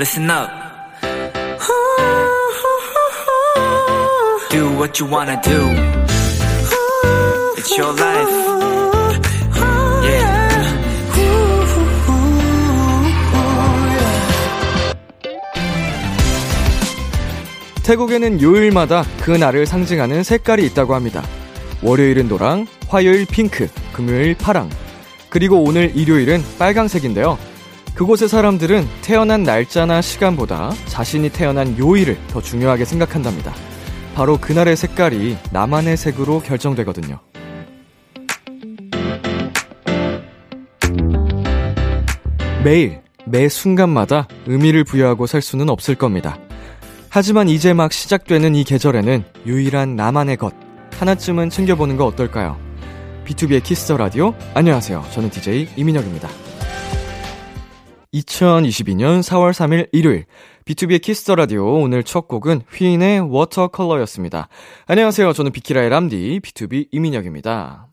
listen up. Do what you wanna do. It's your life. Yeah. 태국에는 요일마다 그 날을 상징하는 색깔이 있다고 합니다. 월요일은 노랑, 화요일 핑크, 금요일 파랑, 그리고 오늘 일요일은 빨강색인데요. 그곳의 사람들은 태어난 날짜나 시간보다 자신이 태어난 요일을 더 중요하게 생각한답니다. 바로 그날의 색깔이 나만의 색으로 결정되거든요. 매일, 매 순간마다 의미를 부여하고 살 수는 없을 겁니다. 하지만 이제 막 시작되는 이 계절에는 유일한 나만의 것, 하나쯤은 챙겨보는 거 어떨까요? B2B의 키스터 라디오. 안녕하세요. 저는 DJ 이민혁입니다. 2022년 4월 3일 일요일 B2B의 키스터 라디오 오늘 첫 곡은 휘인의 water color였습니다. 안녕하세요. 저는 비키라의 람디 BTOB 이민혁입니다.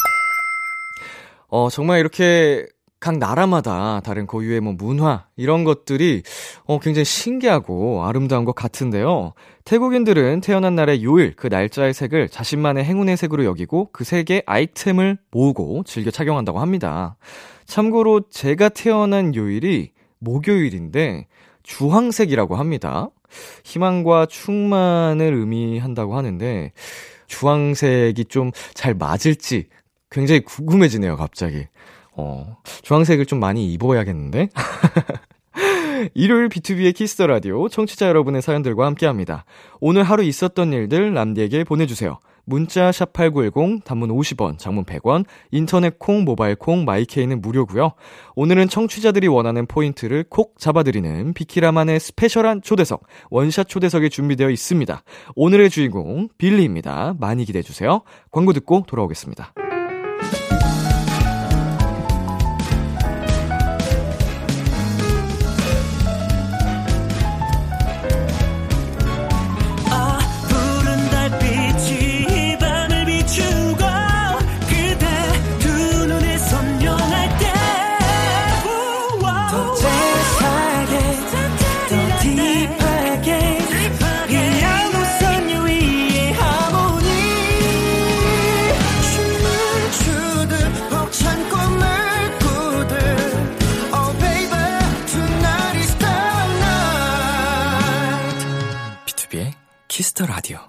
어 정말 이렇게 각 나라마다 다른 고유의 뭐 문화 이런 것들이 어 굉장히 신기하고 아름다운 것 같은데요. 태국인들은 태어난 날의 요일 그 날짜의 색을 자신만의 행운의 색으로 여기고 그 색의 아이템을 모으고 즐겨 착용한다고 합니다. 참고로 제가 태어난 요일이 목요일인데 주황색이라고 합니다. 희망과 충만을 의미한다고 하는데 주황색이 좀 잘 맞을지 굉장히 궁금해지네요, 갑자기. 어, 주황색을 좀 많이 입어야겠는데? 일요일 B2B의 키스터 라디오 청취자 여러분의 사연들과 함께 합니다. 오늘 하루 있었던 일들 람디에게 보내주세요. 문자 샵 8910 단문 50원, 장문 100원, 인터넷 콩, 모바일 콩, 마이케이는 무료고요. 오늘은 청취자들이 원하는 포인트를 콕 잡아드리는 비키라만의 special한 초대석, 원샷 초대석이 준비되어 있습니다. 오늘의 주인공 빌리입니다. 많이 기대해 주세요. 광고 듣고 돌아오겠습니다. Kiss the Radio.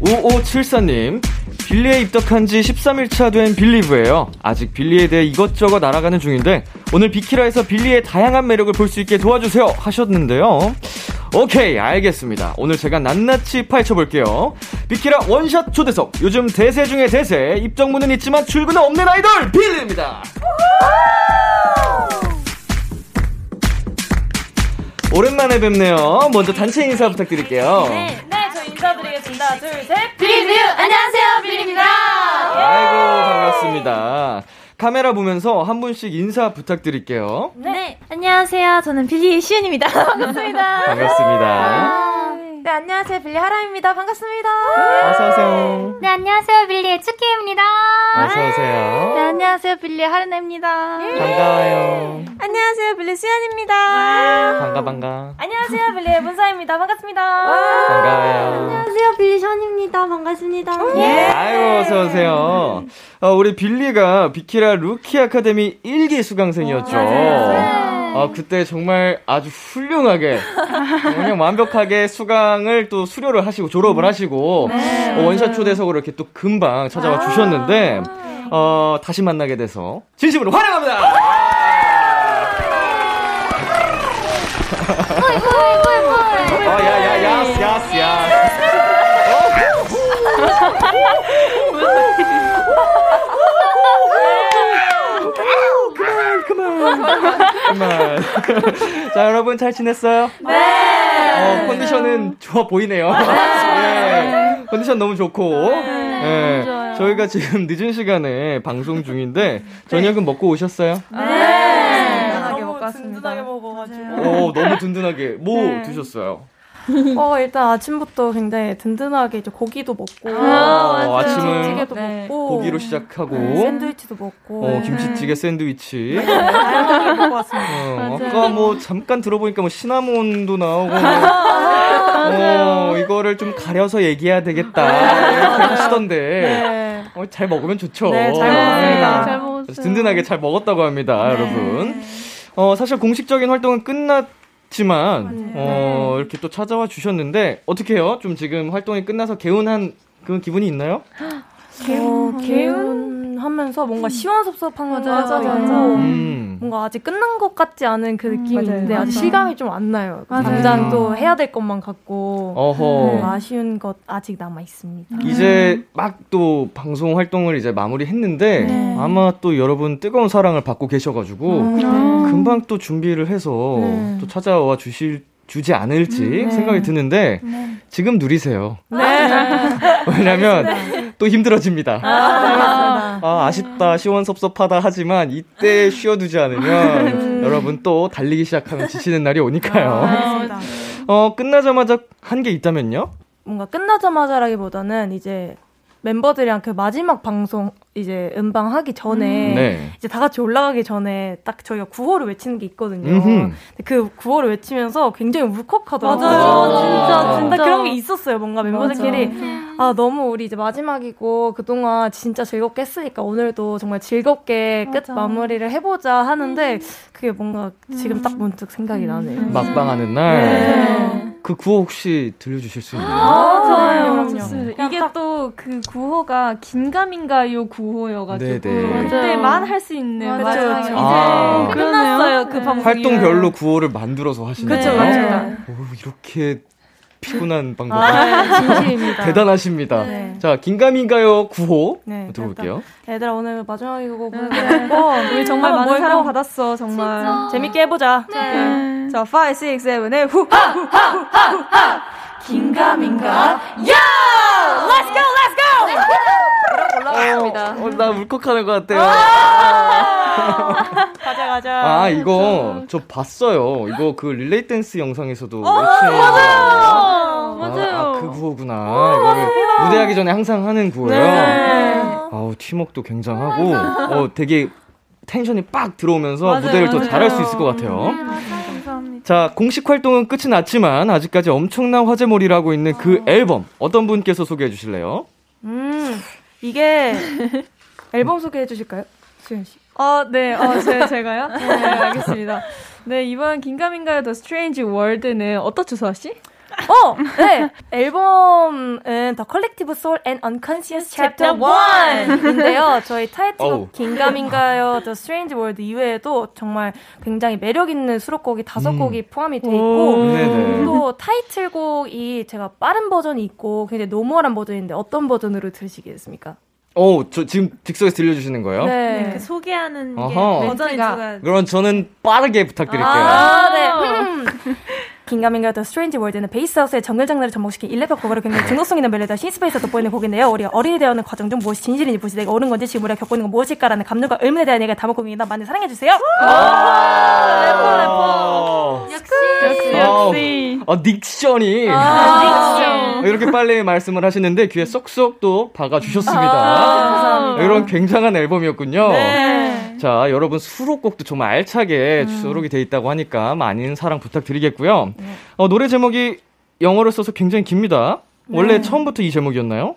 오오칠사님 빌리에 입덕한 지 13일차 된 빌리브예요. 아직 빌리에 대해 이것저것 알아가는 중인데 오늘 비키라에서 빌리의 다양한 매력을 볼 수 있게 도와주세요 하셨는데요. 오케이 알겠습니다. 오늘 제가 낱낱이 파헤쳐 볼게요. 비키라 원샷 초대석 요즘 대세 중에 대세 입덕문은 있지만 출구는 없는 아이돌 빌리입니다. 오랜만에 뵙네요. 먼저 단체 인사 부탁드릴게요. 네, 네, 저 인사드리겠습니다. 둘, 셋. 빌리 뷰! 안녕하세요, 빌리입니다. 아이고 반갑습니다. 카메라 보면서 한 분씩 인사 부탁드릴게요. 네, 안녕하세요. 저는 빌리 시은입니다. 반갑습니다. 반갑습니다. 네, 안녕하세요. 빌리 하라입니다. 반갑습니다. 어서 오세요. 네, 안녕하세요. 빌리의 츠키입니다. 어서 네, 오세요. 안녕하세요. 빌리 하루나입니다. 반가워요. 안녕하세요. 빌리 수현입니다. 반가 반가. 안녕하세요. 빌리의 문수아입니다. 반갑습니다. 반가워요. 안녕하세요. 빌리 션입니다. 반갑습니다. 아이고 어서 오세요. 어, 우리 빌리가 비키라 루키 아카데미 1기 수강생이었죠. 어, 그때 정말 아주 훌륭하게 그냥 완벽하게 수강을 또 수료를 하시고 졸업을 하시고 어, 원샷 초대석으로 이렇게 또 금방 찾아와 주셨는데 어, 다시 만나게 돼서 진심으로 환영합니다. 어, 야, 야, 야스, 야스, 야스. 그만, 그만. 자, 여러분 잘 지냈어요? 네. 어, 컨디션은 좋아 보이네요. 네. 컨디션 너무 좋고. 네. 저희가 지금 늦은 시간에 방송 중인데 저녁은 먹고 오셨어요? 든든하게 먹고 왔습니다. 오, 너무 든든하게. 뭐 드셨어요? 어, 일단 아침부터 굉장히 든든하게 이제 고기도 먹고, 아, 어, 아침은 김치찌개도 네. 먹고, 고기로 시작하고 네, 샌드위치도 먹고, 어, 김치찌개 샌드위치. 다양하게 먹고 왔습니다. 어, 아까 뭐 잠깐 들어보니까 뭐 시나몬도 나오고 뭐, 어, 이거를 좀 가려서 얘기해야 되겠다 이렇게 하시던데 네. 어, 잘 먹으면 좋죠. 네, 잘 먹었습니다. 네. 잘 먹었어요. 든든하게 잘 먹었다고 합니다, 네. 여러분. 어, 사실 공식적인 활동은 끝났 지만 어, 이렇게 또 찾아와 주셨는데 어떻게 해요? 좀 지금 활동이 끝나서 개운한 그런 기분이 있나요? 어, 개운 하면서 뭔가 시원섭섭한 것도 맞아, 맞아. 음. 뭔가 아직 끝난 것 같지 않은 그 맞아요. 있는데 아직. 실감이 좀 안 나요. 맞아요. 당장 또 해야 될 것만 같고 어허. 네, 아쉬운 것 아직 남아 있습니다. 이제 막 또 방송 활동을 이제 마무리했는데 네. 아마 또 여러분 뜨거운 사랑을 받고 계셔가지고 음. 금방 또 준비를 해서 네. 또 찾아와 주실 주지 않을지 네. 생각이 드는데 지금 누리세요. 네. 왜냐면 또 힘들어집니다. 아, 아, 아쉽다, 시원섭섭하다 하지만 이때 쉬어두지 않으면 여러분 또 달리기 시작하면 지치는 날이 오니까요. 알겠습니다. 어, 끝나자마자 한 게 있다면요? 뭔가 끝나자마자라기보다는 이제 멤버들이랑 그 마지막 방송 이제 음방 하기 전에 네. 이제 다 같이 올라가기 전에 딱 저희가 구호를 외치는 게 있거든요. 음흠. 근데 그 구호를 외치면서 굉장히 울컥하더라고요. 맞아요. 진짜, 근데 진짜. 그런 게 있었어요. 뭔가 멤버들끼리 아 너무 우리 이제 마지막이고 그 동안 진짜 즐겁게 했으니까 오늘도 정말 즐겁게 끝 맞아. 마무리를 해보자 하는데 그게 뭔가 지금 딱 문득 생각이 나네요. 막방하는 날. 네. 그 구호 혹시 들려주실 수 있나요? 아, 좋아요. 그럼요. 좋습니다. 이게 또 그 구호가 긴가민가요 구호 여가지고 네네. 그때만 할 수 있는 맞아요. 마지막에 그쵸. 이제 아. 끝났어요 그 방송이 활동별로 구호를 만들어서 하시는 거예요? 맞아요. 오, 이렇게 피곤한 방법. 아, 진심입니다. 대단하십니다. 네. 자, 긴가민가요 구호 네, 들어볼게요. 얘들아 오늘 마지막이고 그래서 우리 정말 많은 사랑 받았어 정말 재밌게 해보자. 네. 자, 5, 6, 7, 8, 후, 하, 후, 하, 후, 하, 후, 하. 긴가민가, 야! Let's go, let's go! 올라갑니다. 어, 나 울컥하는 것 같아요. 가자, 가자. 아, 이거 저 봤어요. 이거 그 릴레이 댄스 영상에서도 외치는 어, 거. 맞아요. 아, 그 구호구나. 이거를 무대하기 전에 항상 하는 구호예요. 네. 아우, 팀워크도 굉장하고, 어, 되게 텐션이 빡 들어오면서 맞아요, 무대를 더 맞아요. 잘할 수 있을 것 같아요. 감사합니다 자, 공식 활동은 끝이 났지만 아직까지 엄청난 화제몰이를 하고 있는 그 앨범 어떤 분께서 소개해 주실래요? 음, 이게 앨범 소개해 주실까요? 수현 씨. 어, 네, 어, 제, 제가요? 네, 알겠습니다. 네, 이번 긴가민가요 The Strange World는 어떻죠, 수아 씨? 어, 네. 앨범은 The Collective Soul and Unconscious Chapter 1인데요. 저희. 타이틀곡 긴가민가요 The Strange World 이외에도 정말 굉장히 매력 있는 수록곡이 다섯 음. 곡이 포함이 돼 있고. 또 타이틀곡이 제가 빠른 버전이 있고 굉장히 normal한 버전인데 어떤 버전으로 들으시겠습니까? 어, 저 지금 즉석에서 들려주시는 거예요? 네. 그 소개하는 어허. 게 버전이 가 그럼 저는 빠르게 부탁드릴게요. 아, 네. 음. 긴가민가 The Strange World는 bass house와 jungle 장르를 접목시킨 electro pop으로 굉장히 중독성 있는 멜로디와 synth bass가 돋보이는 곡인데요. 우리 어른이 되어가는 과정 중 무엇이 진실인지 무엇이 내가 옳은 건지 지금 우리가 겪고 있는 건 무엇일까라는 감정과 의문에 대한 얘기를 담은 곡입니다. 많이 사랑해주세요. 래퍼, 래퍼. 역시, 아우, 역시. 어, diction이 아, 이렇게 빨리 말씀을 하시는데 귀에 쏙쏙 또 박아주셨습니다. 감사합니다. 이런 굉장한 앨범이었군요. 네. 자, 여러분 수록곡도 정말 알차게 수록이 돼 있다고 하니까 많은 사랑 부탁드리겠고요. 어, 노래 제목이 영어로 써서 굉장히 깁니다. 원래 처음부터 이 제목이었나요?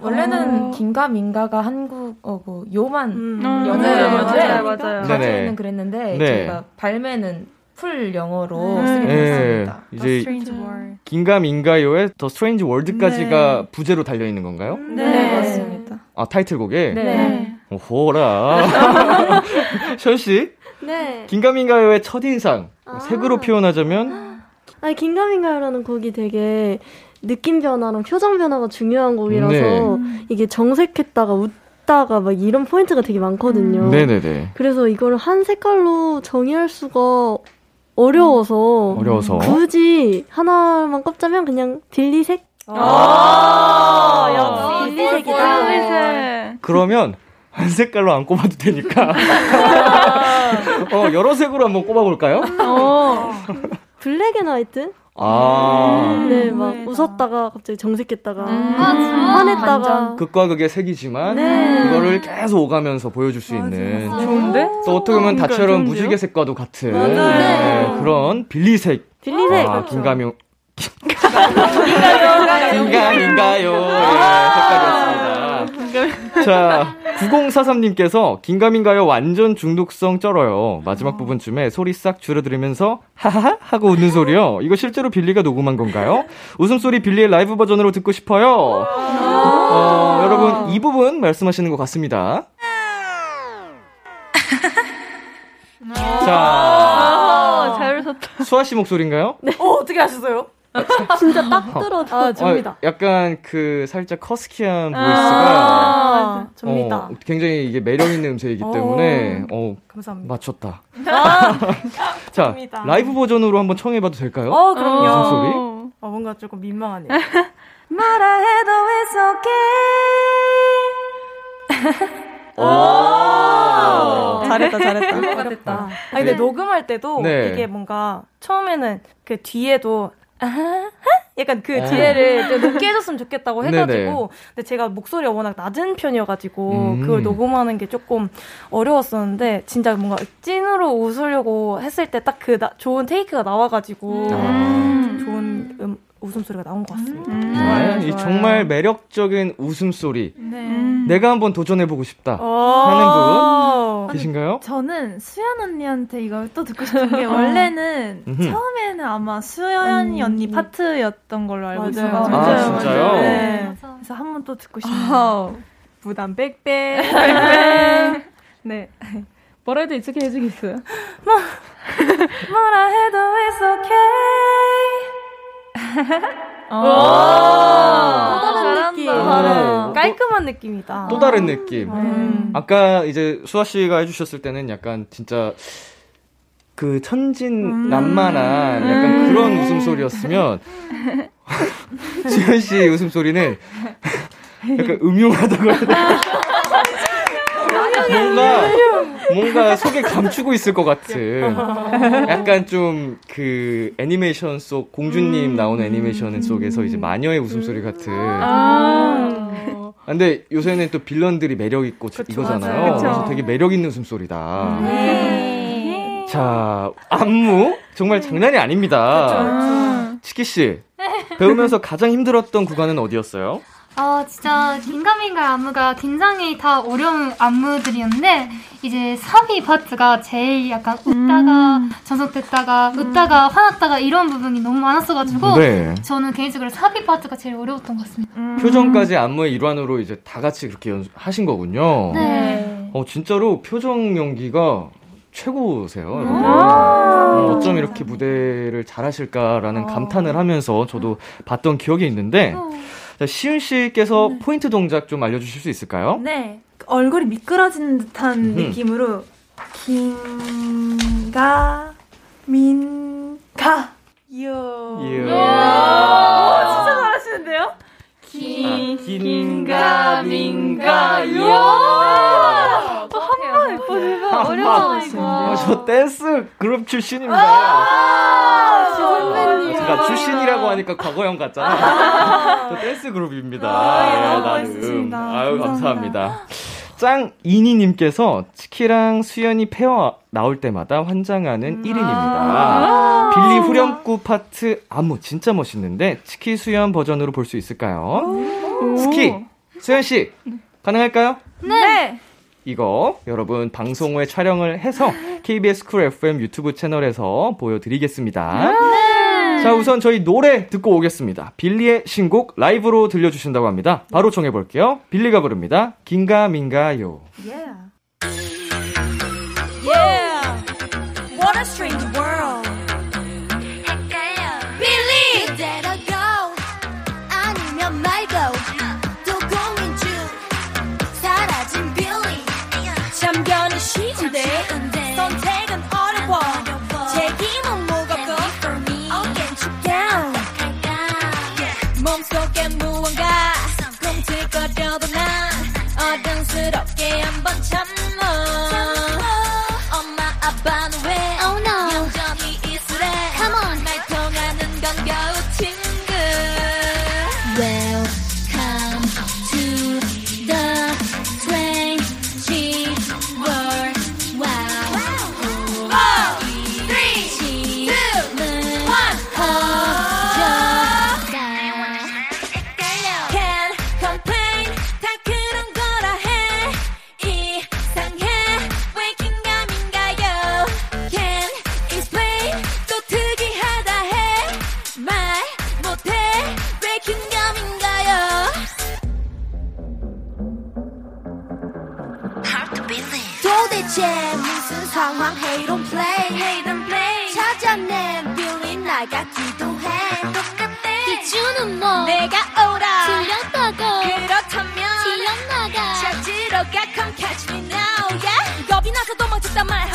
원래는 긴가 민가가 한국어고 요만 음. 영어로 네, 맞아요, 맞아요. 맞아요. 가제는 그랬는데 네. 저희가 발매는 full 영어로 네. 쓰게 네, 됐습니다. 이제 Strange World. 긴가민가요의 The Strange World까지가 부제로 달려 있는 건가요? 네, 맞습니다. 아 타이틀곡에 네. 네. 오호라 션 씨, 네. 긴가민가요의 첫 인상 색으로 표현하자면 아니, 긴가민가요라는 곡이 되게 느낌 변화랑 표정 변화가 중요한 곡이라서 네. 이게 정색했다가 웃다가 막 이런 포인트가 되게 많거든요. 네네네 그래서 이거를 한 색깔로 정의할 수가 어려워서 어려워서 굳이 하나만 꼽자면 그냥 빌리색? 아, 역시 빌리색이다. 네. 그러면 한 색깔로 안 꼽아도 되니까 어 여러 색으로 한번 꼽아볼까요? 어. Black and White? 아, 네, 막 웃었다가 갑자기 정색했다가 음. 화냈다가 극과 극의 색이지만 네. 그거를 계속 오가면서 보여줄 수 있는 좋은데? 또 어떻게 보면 그러니까 다처럼 좋은데요? 무지개 색과도 같은. 네, 그런 빌리색 빌리색 아, 그렇죠. 긴가명 긴가민가요 예, 색깔이었습니다. 자, 9043님께서 긴가민가요 완전 중독성 쩔어요. 마지막 부분쯤에 소리 싹 줄여들으면서 하하하 하고 웃는 소리요. 이거 실제로 빌리가 녹음한 건가요? 웃음소리 빌리의 라이브 버전으로 듣고 싶어요. 어, 여러분 이 부분 말씀하시는 것 같습니다. 자, 아, 잘 웃었다. 수아 씨 목소리인가요? 어, 어떻게 하셨어요? 진짜 딱 들어줘. 아, 접니다. 어, 약간 그 살짝 커스키한 보이스가 아, 접니다. 어, 굉장히 이게 매력 있는 음색이기 때문에 어, 감사합니다. 맞췄다. 아, 자, 감사합니다. 라이브 버전으로 한번 청해봐도 될까요? 어, 그럼요. 무슨 소리? 어, 뭔가 조금 민망하네요. 말아 해도 it's okay. 잘했다, 잘했다. 어렵다. 아, 근데 녹음할 때도 네. 이게 뭔가 처음에는 그 뒤에도 아하, 약간 그 어. 뒤에를 좀 높게 해줬으면 좋겠다고 해가지고. 근데 제가 목소리가 워낙 낮은 편이어가지고 음. 그걸 녹음하는 게 조금 어려웠었는데 진짜 뭔가 찐으로 웃으려고 했을 때 딱 그 좋은 테이크가 나와가지고 아. 좋은 음, 웃음소리가 나온 것 같습니다. 네, 이 정말 매력적인 웃음소리. 내가 한번 도전해보고 싶다. 하는 분 계신가요? 저는 수연 언니한테 이걸 또 듣고 싶은 게 원래는 음흠. 처음에는 아마 수연이 언니 파트였던 걸로 알고 맞아요. 있어가지고 아, 진짜요? 네. 그래서 한 번 또 듣고 싶네요. 아, 부담 빽빽. 네. 뭐라 해도 익숙해 해주겠어요. 뭐라 해도 it's okay. 아, 또 다른 느낌. 오. 깔끔한 느낌이다. 또 다른 느낌. 음. 아까 이제 수아 씨가 해주셨을 때는 약간 진짜 그 천진 난만한 약간 그런 웃음소리였으면 수현 씨 웃음소리는 약간 음흉하다고 해야 되나? 뭔가 뭔가 속에 감추고 있을 것 같은 약간 좀 그 애니메이션 속 공주님 나오는 애니메이션 속에서 이제 마녀의 웃음소리 같은 아, 근데 요새는 또 빌런들이 매력 있고 이거잖아요. 맞아요. 그쵸. 그래서 되게 매력 있는 웃음소리다. 자, 안무 정말 장난이 아닙니다. 치키 씨 배우면서 가장 힘들었던 구간은 어디였어요? 아 진짜 긴가민가 안무가 굉장히 다 어려운 안무들이었는데 이제 사비 파트가 제일 약간 웃다가 전속됐다가 웃다가 화났다가 이런 부분이 너무 많았어가지고 네. 저는 개인적으로 사비 파트가 제일 어려웠던 것 같습니다. 표정까지 안무의 일환으로 이제 다 같이 그렇게 연습하신 거군요. 네. 어, 진짜로 표정 연기가 최고세요. 여러분. 어, 어쩜 이렇게 무대를 잘하실까라는 감탄을 하면서 저도 봤던 기억이 있는데 자, 시윤 씨께서 포인트 동작 좀 알려주실 수 있을까요? 네. 얼굴이 미끄러지는 듯한 음흠. 느낌으로 긴가 민가 요. 예. 진짜 잘하시는데요? 긴가 민가 어려워, 아, 저 댄스 그룹 출신입니다. 선배님. 제가 출신이라고 하니까 과거형 같잖아. 저 댄스 그룹입니다. 예, 나름. 멋있으십니다. 아유, 감사합니다. 감사합니다. 짱 이니님께서 츠키랑 수현이 페어 나올 때마다 환장하는 1인입니다. 빌리 후렴구 파트 안무 진짜 멋있는데 츠키 수현 버전으로 볼 수 있을까요? 츠키 수현 씨 가능할까요? 네. 이거 여러분 방송 후에 촬영을 해서 KBS 쿨 FM 유튜브 채널에서 보여드리겠습니다. 자 우선 저희 노래 듣고 오겠습니다. 빌리의 신곡 라이브로 들려주신다고 합니다. 바로 청해볼게요. 빌리가 부릅니다. 긴가민가요. What a strange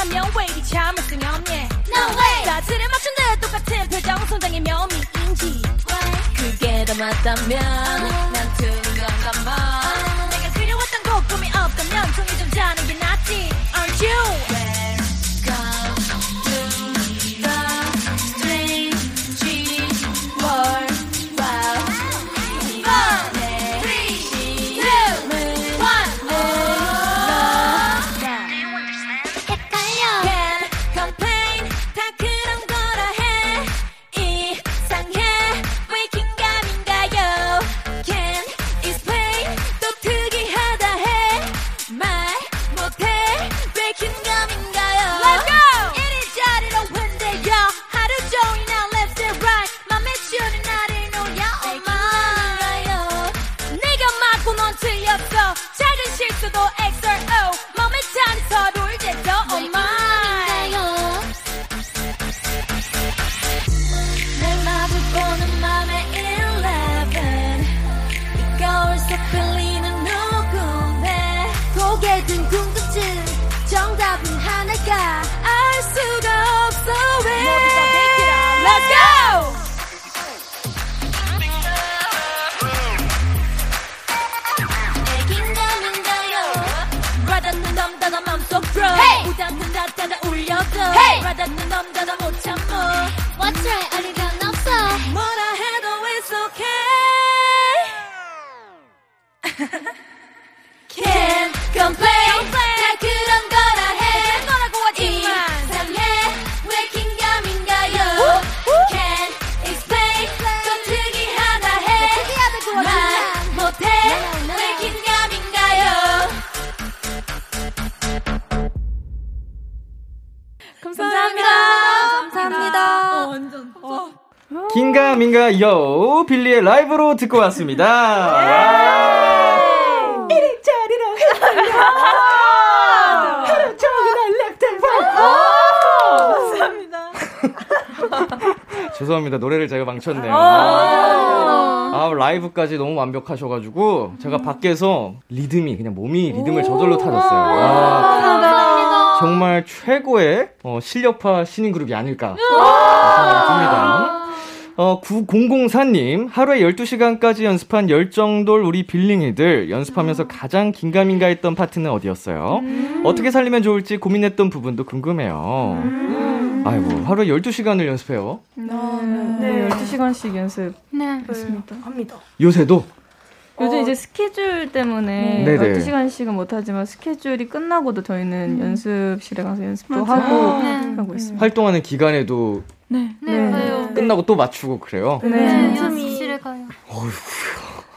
하면 왜 이리 참을성이 없니 No way. 다들을 맞춘 듯 똑같은 표정 손장의 묘미인지. 그게 다 맞다면 참어 What's right 감사합니다 긴가 민가 요 빌리의 라이브로 듣고 왔습니다. 죄송합니다. 노래를 제가 망쳤네요. 아, 라이브까지 너무 완벽하셔가지고 제가 밖에서 리듬이 그냥 몸이 리듬을 저절로 타졌어요. 아, 정말 최고의 어, 실력파 신인 그룹이 아닐까 생각이 듭니다. 어, 9004님, 하루에 12시간까지 연습한 열정돌 우리 빌링이들, 연습하면서 가장 긴가민가 했던 파트는 어디였어요? 어떻게 살리면 좋을지 고민했던 부분도 궁금해요. 아이고, 하루에 12시간을 연습해요. 네, 12시간씩 연습. 네. 합니다. 요새도? 요즘 이제 스케줄 때문에 네네. 12시간씩은 못하지만 스케줄이 끝나고도 저희는 연습실에 가서 연습도 하고 네. 하고 있습니다. 활동하는 기간에도 네, 가요. 끝나고 또 맞추고 그래요? 네. 연습실에 가요.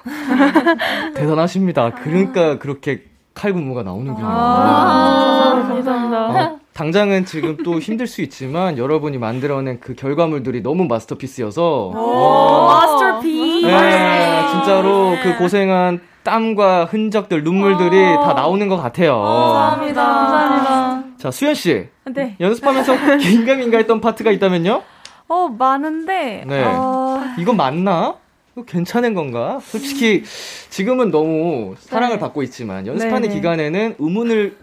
대단하십니다. 그러니까 그렇게 칼군무가 나오는군요. 아, 감사합니다. 어, 당장은 지금 또 힘들 수 있지만 여러분이 만들어낸 그 결과물들이 너무 마스터피스여서 어, 마스터피. 네, 진짜로 그 고생한 땀과 흔적들, 눈물들이 다 나오는 것 같아요. 감사합니다. 감사합니다. 자, 수현 씨. 네. 연습하면서 긴가민가 했던 파트가 있다면요? 어, 많은데, 네. 어, 이건 맞나? 이거 괜찮은 건가? 솔직히 지금은 너무 사랑을 받고 있지만 연습하는 네네. 기간에는 의문을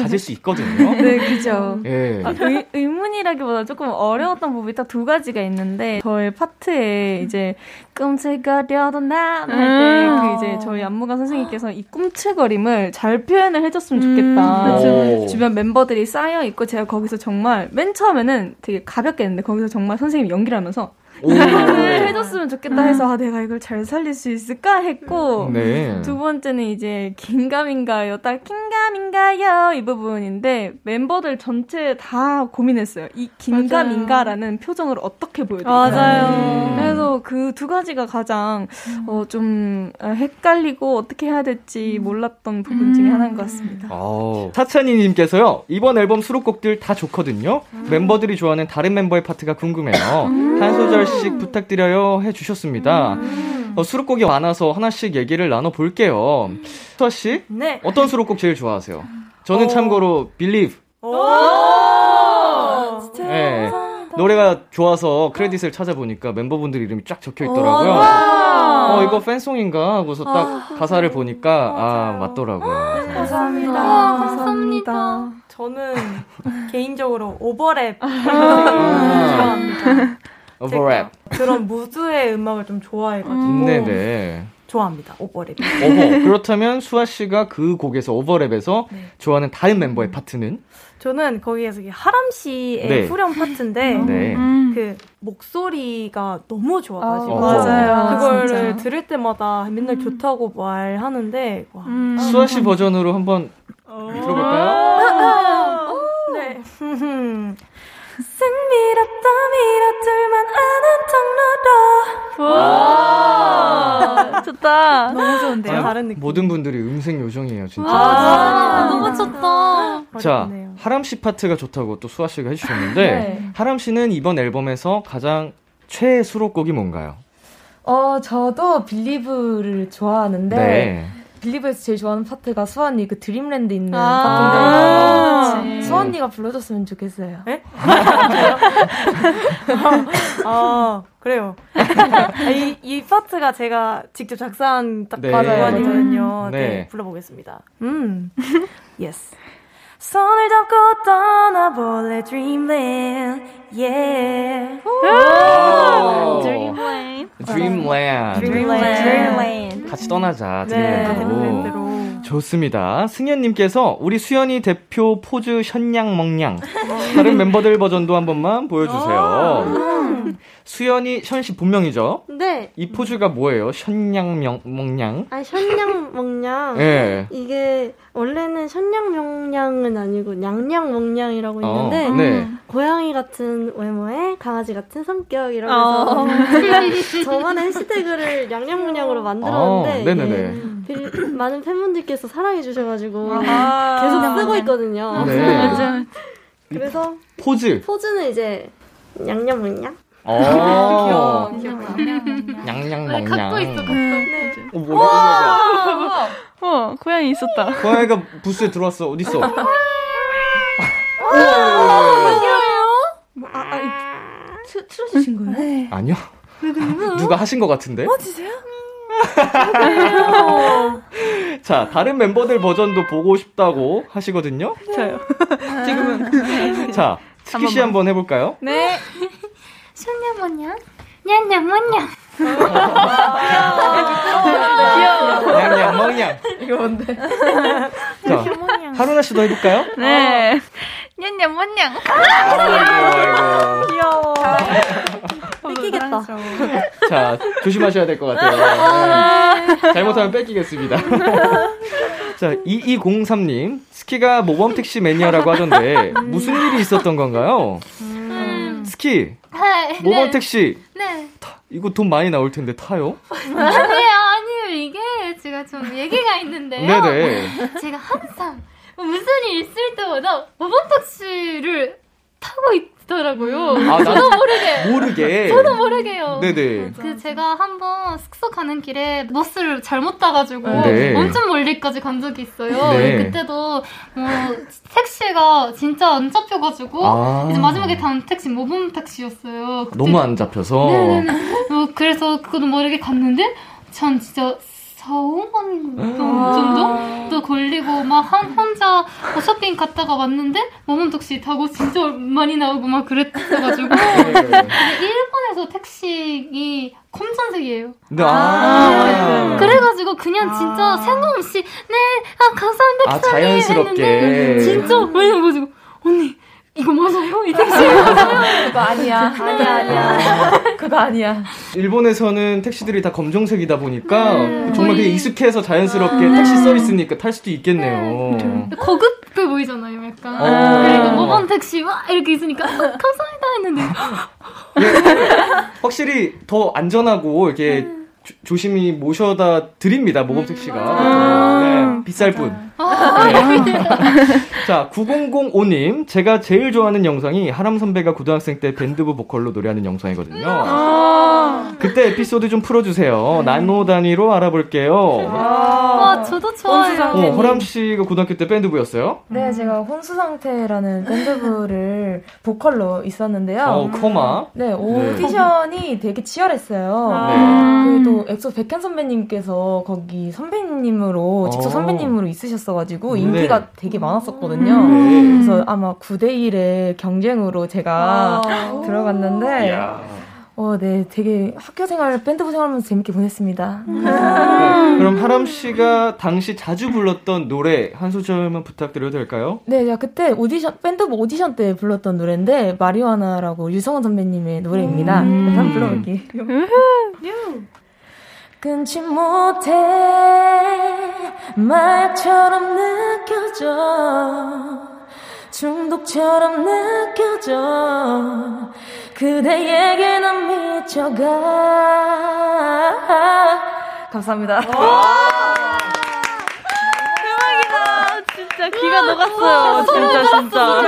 가질 수 있거든요. 네, 그죠. 예. 아, 의, 의문이라기보다 조금 어려웠던 부분이 딱 두 가지가 있는데 저의 파트에 이제 꿈틀거려도 난할때 그 이제 저희 안무가 선생님께서 이 꿈틀거림을 잘 표현을 해줬으면 좋겠다. 오. 주변 멤버들이 쌓여 있고 제가 거기서 정말 맨 처음에는 되게 가볍게 했는데 거기서 정말 선생님이 연기를 하면서 오. 이걸 해줬으면 좋겠다 해서 아 내가 이걸 잘 살릴 수 있을까 했고 네. 두 번째는 이제 긴가민가요, 딱 긴가민가요 이 부분인데 멤버들 전체 다 고민했어요. 이 긴가민가라는 표정을 어떻게 보여드릴까. 맞아요. 그래서 그 두 가지가 가장 어, 좀 헷갈리고 어떻게 해야 될지 몰랐던 부분 중에 하나인 것 같습니다. 어, 사찬이님께서요, 이번 앨범 수록곡들 다 좋거든요. 멤버들이 좋아하는 다른 멤버의 파트가 궁금해요. 한 소절 씩 부탁드려요 해주셨습니다. 어, 수록곡이 많아서 하나씩 얘기를 나눠볼게요. 수아 씨, 네. 어떤 수록곡 제일 좋아하세요? 저는 어. 참고로 Believe 네. 노래가 좋아서 크레딧을 찾아보니까 멤버분들 이름이 쫙 적혀 있더라고요. 어, 이거 팬송인가 하고서 딱 가사를 보니까 아, 맞더라고요. 네. 감사합니다. 감사합니다. 저는 개인적으로 오버랩 아. 좋아합니다. 오버랩. 그런 무드의 음악을 좀 좋아해가지고 네네. 좋아합니다. 오버랩. 오버. 그렇다면 수아 씨가 그 곡에서 오버랩에서 네. 좋아하는 다른 멤버의 파트는? 저는 거기에서 하람 씨의 네. 후렴 파트인데 네. 그 목소리가 너무 좋아가지고 아, 맞아요. 그거를 진짜. 들을 때마다 맨날 좋다고 말하는데 와. 음. 수아 씨 버전으로 한번 들어볼까요? 네. 승미롭다 미라둘만 아는 통로로 와, 좋다. 너무 좋은데요? 다른 느낌. 모든 분들이 음색 요정이에요, 진짜. 아, 너무 좋다. 자. 하람 씨 파트가 좋다고 또 수아 씨가 해주셨는데, 네. 하람 씨는 이번 앨범에서 가장 최애 수록곡이 뭔가요? 어, 저도 빌리브를 좋아하는데 네. 빌리브에서 제일 좋아하는 파트가 수아언니 그 드림랜드 있는 아, 파트인데 그치. 수아언니가 불러줬으면 좋겠어요. 아 그래요. 아, 이, 이 파트가 제가 직접 작사한 딱 네. 부분이거든요. 네. 네. 불러보겠습니다. 음, yes. 손을 잡고 떠나볼래 Dreamland, yeah. Dreamland. Dreamland. Dreamland. 같이 떠나자, 네, 드림랜드로. 랜드로. 좋습니다. 승현님께서 우리 수연이 대표 포즈 현냥멍냥. 다른 멤버들 버전도 한 번만 보여주세요. 수연이 션씨 본명이죠? 네. 이 포즈가 뭐예요? 현냥멍냥? 아, 션냥멍냥. 예. 이게 원래는 션냥 명냥은 아니고 냥냥멍냥이라고 어, 있는데 네. 고양이 같은 외모에 강아지 같은 성격 이러면서 어. 저만의 해시태그를 냥냥멍냥으로 만들었는데 어, 네네네. 이게 되게 많은 팬분들께서 사랑해 주셔가지고 아, 계속 쓰고 있거든요. 네. 그래서 포즈. 포즈는 이제 냥냥멍냥. 어. 귀여워. 냥냥멍냥. 갖고 있어, 갖고. 어, 뭐야? 어, 고양이 있었다. 고양이가 부스에 들어왔어. 어디 있어? 추, 추러주신 거예요? 네. 아니요. 누가 하신 것 같은데? 어, 진짜요? 자, 다른 멤버들 버전도 보고 싶다고 하시거든요. 저요. 지금은. 자, 스키 씨 한번 해볼까요? 네. 션냐뭐냐? 냐냐뭐냐? 냥냥멍냥. 이거 뭔데? 자, 하루나 씨도 해볼까요? 네. 냔냔뭔냥. 아이고, 귀여워. 뺏기겠다. 자, 조심하셔야 될 것 같아요. 네. 잘못하면 뺏기겠습니다. 자, 2203님. 스키가 모범 택시 매니아라고 하던데, 무슨 일이 있었던 건가요? 스키, 네. 모범택시, 네. 이거 돈 많이 나올 텐데 타요? 아니에요, 아니에요. 이게 제가 좀 얘기가 있는데요. 네네. 제가 항상 무슨 일 있을 때마다 모범 택시를 타고 있더라고요. 아, 나- 저도 모르게. 모르게. 저도 모르게요. 네네. 그 제가 한번 숙소 가는 길에 버스를 잘못 타가지고 네. 엄청 멀리까지 간 적이 있어요. 네. 그때도 뭐 택시가 진짜 안 잡혀가지고 아. 이제 마지막에 탄 택시 모범 택시였어요. 그때 너무 안 잡혀서. 네네네. 어, 그래서 그것도 모르게 갔는데 전 진짜 4, 5만 정도? 또 걸리고 막 한, 혼자 뭐 쇼핑 갔다가 왔는데 모범 택시 타고 진짜 많이 나오고 막 그랬어가지고 네. 근데 일본에서 택시이 검정색이에요. 네, 아. 그래가지고 그냥 진짜 생각 없이 네, 아 감사합니다. 아, 자연스럽게. 했는데 진짜 많이 나가지고 언니 이거 맞아요? 이 택시 맞아요? 그거 아니야. 아니야, 아니야. 그거 아니야. 일본에서는 택시들이 다 검정색이다 보니까 정말 그게 익숙해서 자연스럽게 택시 써 있으니까 탈 수도 있겠네요. 고급해 보이잖아요, 약간. 어. 그리고 모범 택시 와 이렇게 있으니까 아, 감사합니다 했는데 확실히 더 안전하고 이렇게 조, 조심히 모셔다 드립니다 모범 택시가 네, 비쌀 뿐. 아, 자, 9005님. 제가 제일 좋아하는 영상이 하람 선배가 고등학생 때 밴드부 보컬로 노래하는 영상이거든요. 아. 그때 에피소드 좀 풀어주세요. 나노 단위로 알아볼게요. 와, 저도 좋아요. 어, 하람 씨가 고등학교 때 밴드부였어요? 네, 제가 혼수 상태라는 밴드부를 보컬로 있었는데요. 어, 커마. 네, 오디션이 되게 치열했어요. 네. 그래도 엑소 백현 선배님께서 거기 선배님으로 직접 어. 선배님으로 있으셨어 가지고 네. 인기가 되게 많았었거든요. 네. 그래서 아마 9대 1의 경쟁으로 제가 들어갔는데, 이야. 어, 네, 되게 학교 생활, 밴드부 생활하면서 재밌게 보냈습니다. 그럼 하람 씨가 당시 자주 불렀던 노래 한 소절만 부탁드려도 될까요? 네, 제가 그때 오디션, 밴드부 오디션 때 불렀던 노래인데, 마리화나라고 유성원 선배님의 노래입니다. 그래서 한번 불러볼게요. 끊지 못해, 마약처럼 느껴져. 중독처럼 느껴져. 그대에게 난 미쳐가. 감사합니다. 진짜 귀가 녹았어요. 진짜 진짜.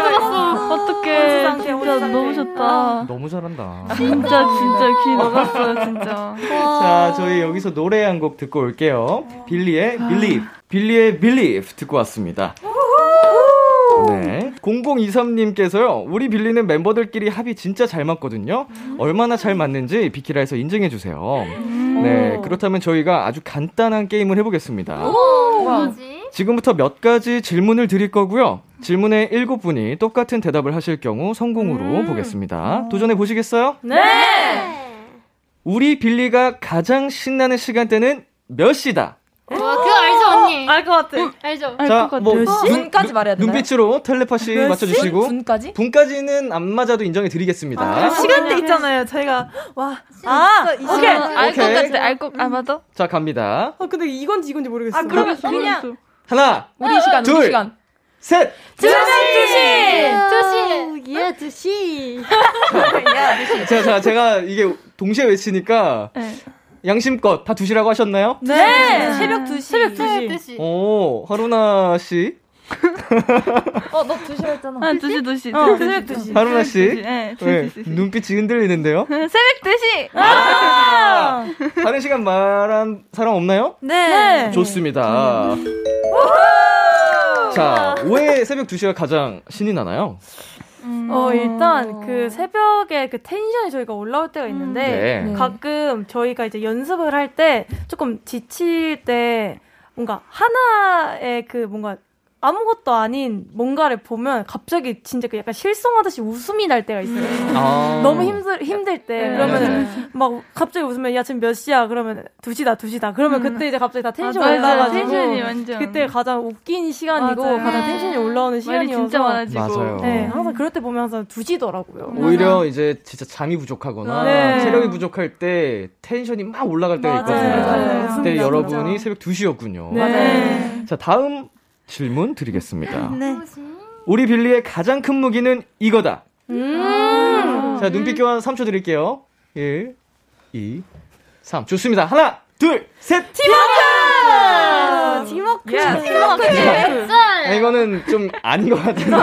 어떡해. 진짜 너무 좋다. 너무 잘한다. 진짜 진짜 귀 녹았어요. 진짜. 자, 저희 여기서 노래 한 곡 듣고 올게요. 빌리의 Believe. 빌리의 Believe 듣고 왔습니다. 네. 0023님께서요, 우리 빌리는 멤버들끼리 합이 진짜 잘 맞거든요. 얼마나 잘 맞는지 비키라에서 인증해주세요. 네. 그렇다면 저희가 아주 간단한 게임을 해보겠습니다. 뭐지? 지금부터 몇 가지 질문을 드릴 거고요. 질문에 일곱 분이 똑같은 대답을 하실 경우 성공으로 보겠습니다. 도전해 보시겠어요? 네. 우리 빌리가 가장 신나는 시간대는 몇 시다? 와, 그거 알죠, 언니? 알 것 같아. 알죠? 자, 뭐 분까지 말해야 되나요? 눈빛으로 텔레파시 맞춰주시고 분까지? 분까지는 안 맞아도 인정해 드리겠습니다. 시간대 있잖아요. 저희가 와. 아, 오케이. 알것 오케이. 같아. 알것 아마도. 자 갑니다. 아 근데 이건지 이건지 모르겠어. 아, 그러면 그냥 하나, 우리 시간, 둘. 우리 시간. 셋. 두시! 예, 두시. 자, 자, 제가 이게 동시에 외치니까 양심껏 다 두시라고 하셨나요? 네. 새벽 2시. 새벽 2시. 두시. 오, 하루나 씨, 어, 너 두시라 했잖아. 아, 두시 두시. 어, 새벽 2시. 하루나 씨. 네, 네, 두시 두시. 눈빛이 흔들리는데요. 새벽 두시. 다른 시간 말한 사람 없나요? 네. 좋습니다. 자, 왜 새벽 2시가 가장 신이 나나요? 어, 일단 그 새벽에 그 텐션이 저희가 올라올 때가 있는데 네. 가끔 저희가 이제 연습을 할 때 조금 지칠 때 뭔가 하나의 그 뭔가 아무것도 아닌 뭔가를 보면 갑자기 진짜 그 약간 실성하듯이 웃음이 날 때가 있어요. 아. 너무 힘들 힘들 때 네. 그러면은 막 갑자기 웃으면 야 지금 몇 시야 그러면 2시다 2시다 그러면 그때 이제 갑자기 다 텐션 맞아요. 올라가지고 텐션이 완전. 그때 가장 웃긴 시간이고 맞아요. 가장 텐션이 올라오는 시간이어서 진짜 많아지고. 맞아요. 네 항상 그럴 때 보면 항상 2시더라고요. 오히려 이제 진짜 잠이 부족하거나 네. 체력이 부족할 때 텐션이 막 올라갈 때가. 있거든요. 맞아요. 그때 여러분이. 새벽 2시였군요. 네. 자, 다음 질문 드리겠습니다. 네. 우리 빌리의 가장 큰 무기는 이거다. 음. 자, 눈빛 교환 3초 드릴게요. 1, 2, 3. 좋습니다. 하나, 둘, 셋! 팀워크! 팀워크! 아, 이거는 좀 아닌 것 같은데.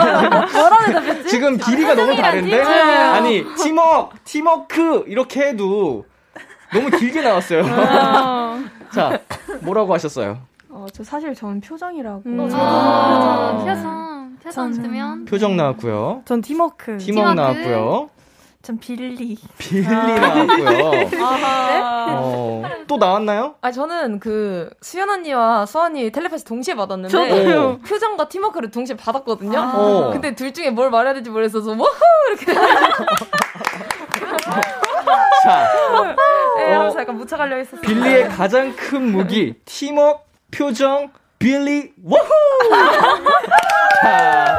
지금 길이가 너무 다른데? 아니, 팀워크, 팀워크, 이렇게 해도 너무 길게 나왔어요. 자, 뭐라고 하셨어요? 어, 저 사실 저는 표정이라고. 아, 표정. 표정 뜨면. 표정 나왔고요. 전 팀워크. 팀워크 팀워크. 나왔고요. 전 빌리. 빌리 나왔고요. 어, 또 나왔나요? 아 저는 그 수연 언니와 수아 언니 텔레파시 동시에 받았는데 저도요. 표정과 팀워크를 동시에 받았거든요. 어. 근데 둘 중에 뭘 말해야 될지 모르겠어서 뭐 자, 네, 어, 하면서 약간 묻혀가려 했었어요. 빌리의 가장 큰 무기, 팀워크, 표정, 빌리, 워후! 자,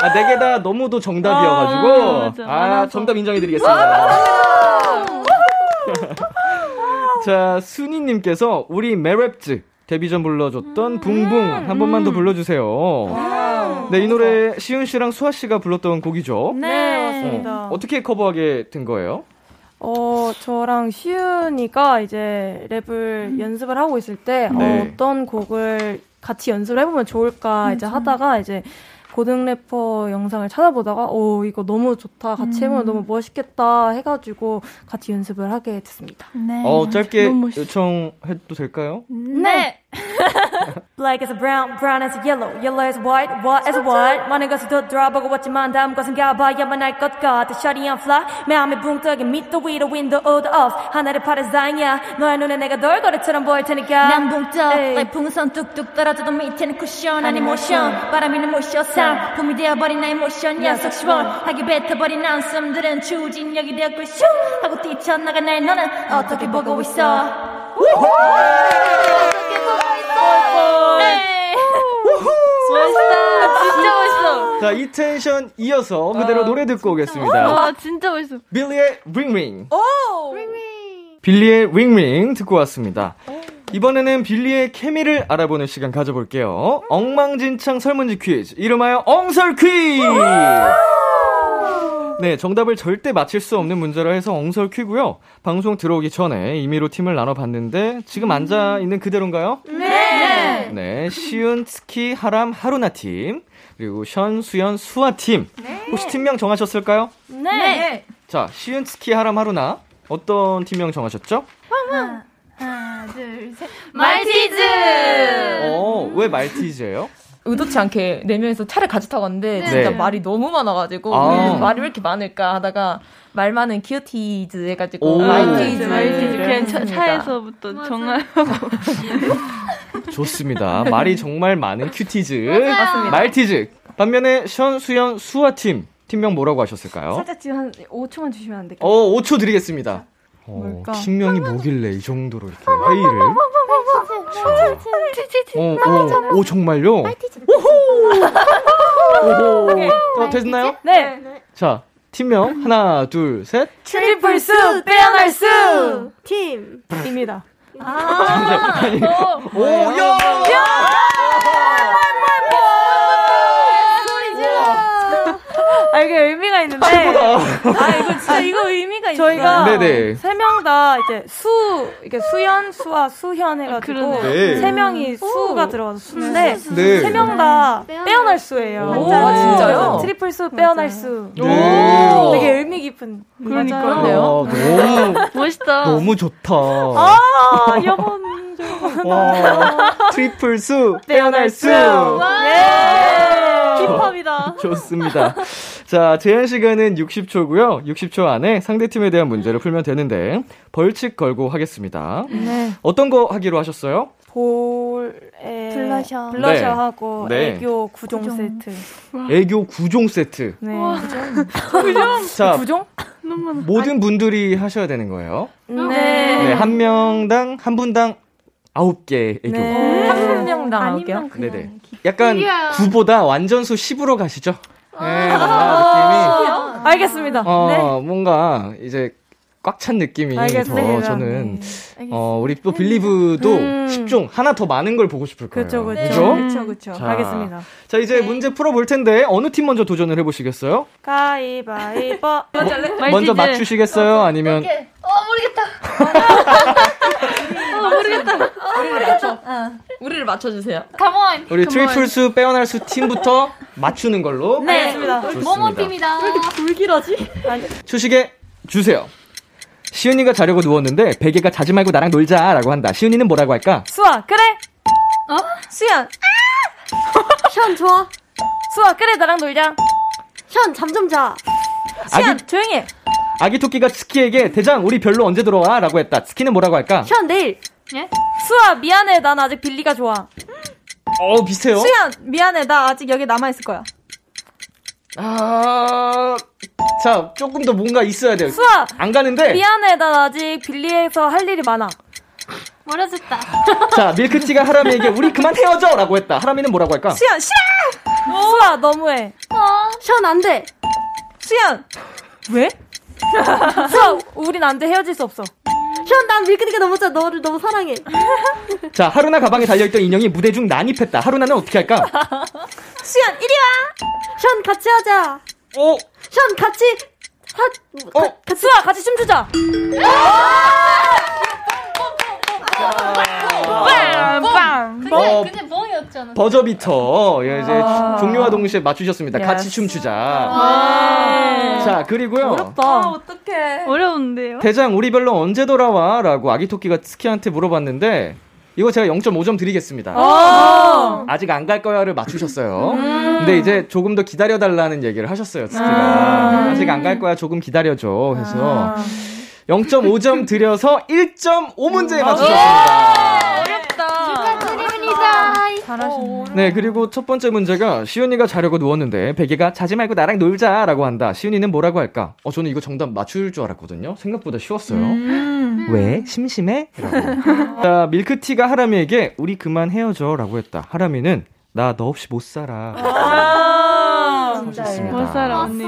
아, 네개 다 너무도 정답이어가지고, 아. 아. 정답 인정해드리겠습니다. 자, 순이님께서 우리 메랩즈 데뷔 전 불러줬던 붕붕 한 번만 더 불러주세요. 네, 이 노래 시윤 씨랑 수아 씨가 불렀던 곡이죠. 네, 맞습니다. 어, 어떻게 커버하게 된 거예요? 어, 저랑 시윤이가 이제 랩을 연습을 하고 있을 때 네. 어, 어떤 곡을 같이 연습을 해보면 좋을까 이제 하다가 이제 고등 래퍼 영상을 찾아보다가 오 이거 너무 좋다 같이 해보면 너무 멋있겠다 해가지고 같이 연습을 하게 됐습니다. 네. 어, 짧게 요청해도 될까요? 네. Black as a brown, brown as a yellow, yellow as white, white as a white. 많은 것을 더 들어보고 왔지만 다음 것은 가봐야만 할 것 같아. Shutting on fly, 마음이 붕 뜨게 meet the widow in the old off. 하늘의 파란상이야. 너의 눈에 내가 널거리처럼 보일 테니까. 난 에이. like 풍선 뚝뚝 떨어져도 밑에는 쿠션 아니 모션 바람이 눈모셔 상품이 되어버린 나의 모션 녀석 시원하게 뱉어버린 한숨들은 추진력이 되었고 슝 하고 뛰쳐나간 날 너는 어떻게 보고 있어 멋있다. 진짜 멋있어. 자, 이 텐션 이어서 그대로 노래 듣고 오겠습니다. 와, 진짜 멋있어. 빌리의 링링. 빌리의 링링 듣고 왔습니다. 이번에는 빌리의 케미를 알아보는 시간 가져볼게요. 엉망진창 설문지 퀴즈. 이름하여 엉설 퀴즈! 네, 정답을 절대 맞힐 수 없는 문제라 해서 엉설 퀴고요. 방송 들어오기 전에 임의로 팀을 나눠봤는데 지금 앉아 있는 그대로인가요? 네. 네, 시윤, 스키, 하람, 하루나 팀 그리고 션, 수연, 수아 팀. 혹시 팀명 정하셨을까요? 네. 자, 시윤, 스키, 하람, 하루나 어떤 팀명 정하셨죠? 하나, 둘, 셋. 말티즈! 어, 왜 말티즈예요? 의도치 않게 네 명이서 차를 같이 타고 왔는데 진짜 네. 말이 너무 많아가지고 아. 말이 왜 이렇게 많을까 하다가 말 많은 기어티즈 해가지고 오. 말티즈 말티즈. 그냥 차, 했습니다. 차에서부터 정할. 좋습니다. 말이 정말 많은 큐티즈. 맞습니다. 말티즈. 반면에 션, 수현, 수아 팀. 팀명 뭐라고 하셨을까요? 살짝 지금 한 5초만 주시면 안 될까요? 어, 5초 드리겠습니다. 어, 뭘까? 팀명이 뭐길래 이 정도로 이렇게 회의를. 어, 어, 오, 정말요? 오호! 오호! 어, 됐나요? 네. 자, 팀명 하나, 둘, 셋. triple 수 빼어날 수 팀 입니다. 아니, 오, 야! 아 이게 의미가 있는데 아 이거 진짜 이거 의미가 있어요. 저희가 네네. 세명 다 이제 수 이게 수연 수아 수현 해가지고 네. 세 명이 수가 들어가서 수인데 네. 세명다 빼어날 수예요. 오, 한자로. 진짜요? triple 수 빼어날 수. 네. 되게 의미 깊은. 그러니까. 아, 너무, 멋있다. 너무 좋다. 아 여번 와, triple 수, 빼어날 수. 예. 힙합이다. 좋습니다. 자, 제한 시간은 60초고요. 60초 안에 상대팀에 대한 문제를 풀면 되는데 벌칙 걸고 하겠습니다. 네. 어떤 거 하기로 하셨어요? 볼에 블러셔. 블러셔 네. 하고 네. 애교 구종 세트. 애교 9종 세트. 네. 자, 구종? 모든 분들이 하셔야 되는 거예요. 네. 네, 한 명당 한 분당 9개 애교. 네. 한 명당. 아니면 그냥 네네. 약간 이야. 9보다 완전수 10으로 가시죠. 네, 뭔가 알겠습니다. 느낌이 어, 네. 뭔가 이제 꽉 찬 느낌이 더 알겠습니다. 저는 어, 우리 또 빌리브도 음. 10종 하나 더 많은 걸 보고 싶을 거예요. 그렇죠, 그렇죠. 그죠? 그렇죠, 그렇죠. 자, 알겠습니다. 자, 이제 문제 풀어 볼 텐데 어느 팀 먼저 도전을 해 보시겠어요? 가위바위보. 먼저 맞추시겠어요? 아니면 우리를 맞춰. 우리를 맞춰주세요. 가만! 우리 triple 수 빼어날 수 팀부터 맞추는 걸로 네, 알겠습니다. 좋습니다. 모모 팀이다. 불길하지? 출제해 주세요. 시윤이가 자려고 누웠는데 베개가 자지 말고 나랑 놀자라고 한다. 시윤이는 뭐라고 할까? 수아, 그래. 어? 수연, 현 좋아. 수아, 그래 나랑 놀자. 현 잠 좀 자. 수연, 아기- 조용히 해. 아기 토끼가 스키에게 대장 우리 별로 언제 들어와? 라고 했다. 스키는 뭐라고 할까? 현 내일. 예? 수아, 미안해. 난 아직 빌리가 좋아. 어 비슷해요. 수연, 미안해. 나 아직 여기 남아 있을 거야. 아, 자 조금 더 뭔가 있어야 돼요. 수아, 안 가는데. 미안해. 난 아직 빌리에서 할 일이 많아. 멀어졌다. 자 밀크티가 하람이에게 우리 그만 헤어져라고 했다. 하람이는 뭐라고 할까? 수연, 싫어! 수아, 너무해. 현안 돼. 수연! 왜? 수아, 우린 안 돼. 헤어질 수 없어. 현난 밀크니까 너무 짜. 너를 너무 사랑해. 자 하루나 가방에 달려있던 인형이 무대 중 난입했다. 하루나는 어떻게 할까? 수연, 이리 와! 현 같이 하자. 어, 현 같이 하. 어. 가- 수아, 같이 춤추자! 빵! 빵! 어, 근데 멍이 춤이었잖아. 버저비터. 예, 이제 아. 종료와 동시에 맞추셨습니다. 같이 예스. 춤추자. 아. 자, 그리고요. 어렵다. 어떡해. 어려운데요? 대장, 우리 별로 언제 돌아와? 라고 아기 토끼가 스키한테 물어봤는데, 이거 제가 0.5점 드리겠습니다. 아. 아직 안 갈 거야를 맞추셨어요. 근데 이제 조금 더 기다려달라는 얘기를 하셨어요, 스키가. 아. 직 안 갈 거야, 조금 기다려줘. 해서 0.5점 드려서 1.5문제 맞추셨습니다. 축하드립니다. 잘하셨네. 네, 그리고 첫 번째 문제가 시윤이가 자려고 누웠는데 베개가 자지 말고 나랑 놀자라고 한다. 시윤이는 뭐라고 할까? 어, 저는 이거 정답 맞출 줄 알았거든요. 생각보다 쉬웠어요. 왜? 심심해? 라고. 자, 밀크티가 하람이에게 우리 그만 헤어져 라고 했다. 하람이는 나 너 없이 못 살아. 하셨습니다. 못 살아, 언니.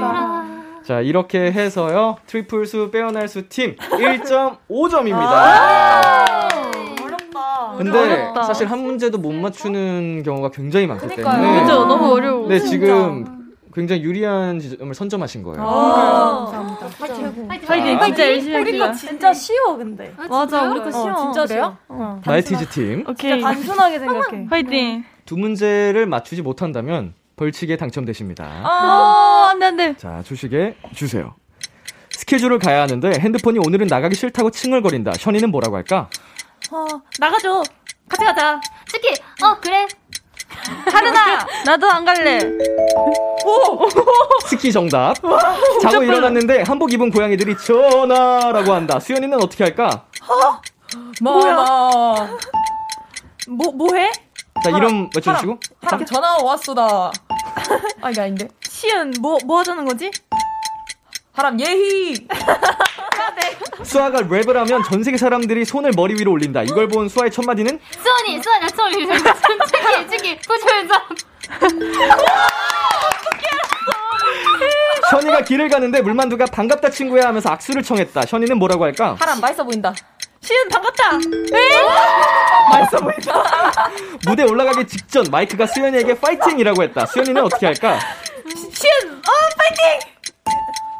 자, 이렇게 해서요. triple 수 빼어날 수 팀 1.5점입니다. 근데 어렵다. 사실 한 문제도 못 맞추는 경우가 굉장히 많기 때문에 그죠? 너무 어려워. 네, 지금 굉장히 유리한 지점을 선점하신 거예요. 감사합니다. 파이팅. 파이팅. 진짜 열심히 우리 거. 진짜 쉬워 근데. 맞아, 우리 거 어, 쉬워. 진짜? 쉬워. 나이티즈 팀. 오케이. 단순하게 생각해. 파이팅. 두 문제를 맞추지 못한다면 벌칙에 당첨되십니다. 어, 안 돼, 안 돼. 자, 주식에 주세요. 스케줄을 가야 하는데 핸드폰이 오늘은 나가기 싫다고 칭얼거린다. 션이는 뭐라고 할까? 어, 나가줘. 같이 가자. 스키. 어 그래. 하르나! 나도 안 갈래. 스키 정답. 자고 일어났는데 한복 입은 고양이들이 전화라고 한다. 수연이는 어떻게 할까? 뭐야? 뭐, 뭐 해? 자, 이름 외쳐주시고. 하람 전화 왔어, 나. 아, 이게 아닌데. 시은, 뭐, 뭐 하자는 거지? 하람 예희! 수아가 랩을 하면 전 세계 사람들이 손을 머리 위로 올린다. 이걸 본 수아의 첫 마디는 수원이 수원이 수원이 스키 스키 부처연사. 션이가 길을 가는데 물만두가 반갑다 친구야 하면서 악수를 청했다. 션이는 뭐라고 할까? 하람 맛있어 보인다. 시윤, 반갑다. 맛있어 보인다. 무대 올라가기 직전 마이크가 수현이에게 파이팅이라고 했다. 수현이는 어떻게 할까? 시윤! 어, 파이팅!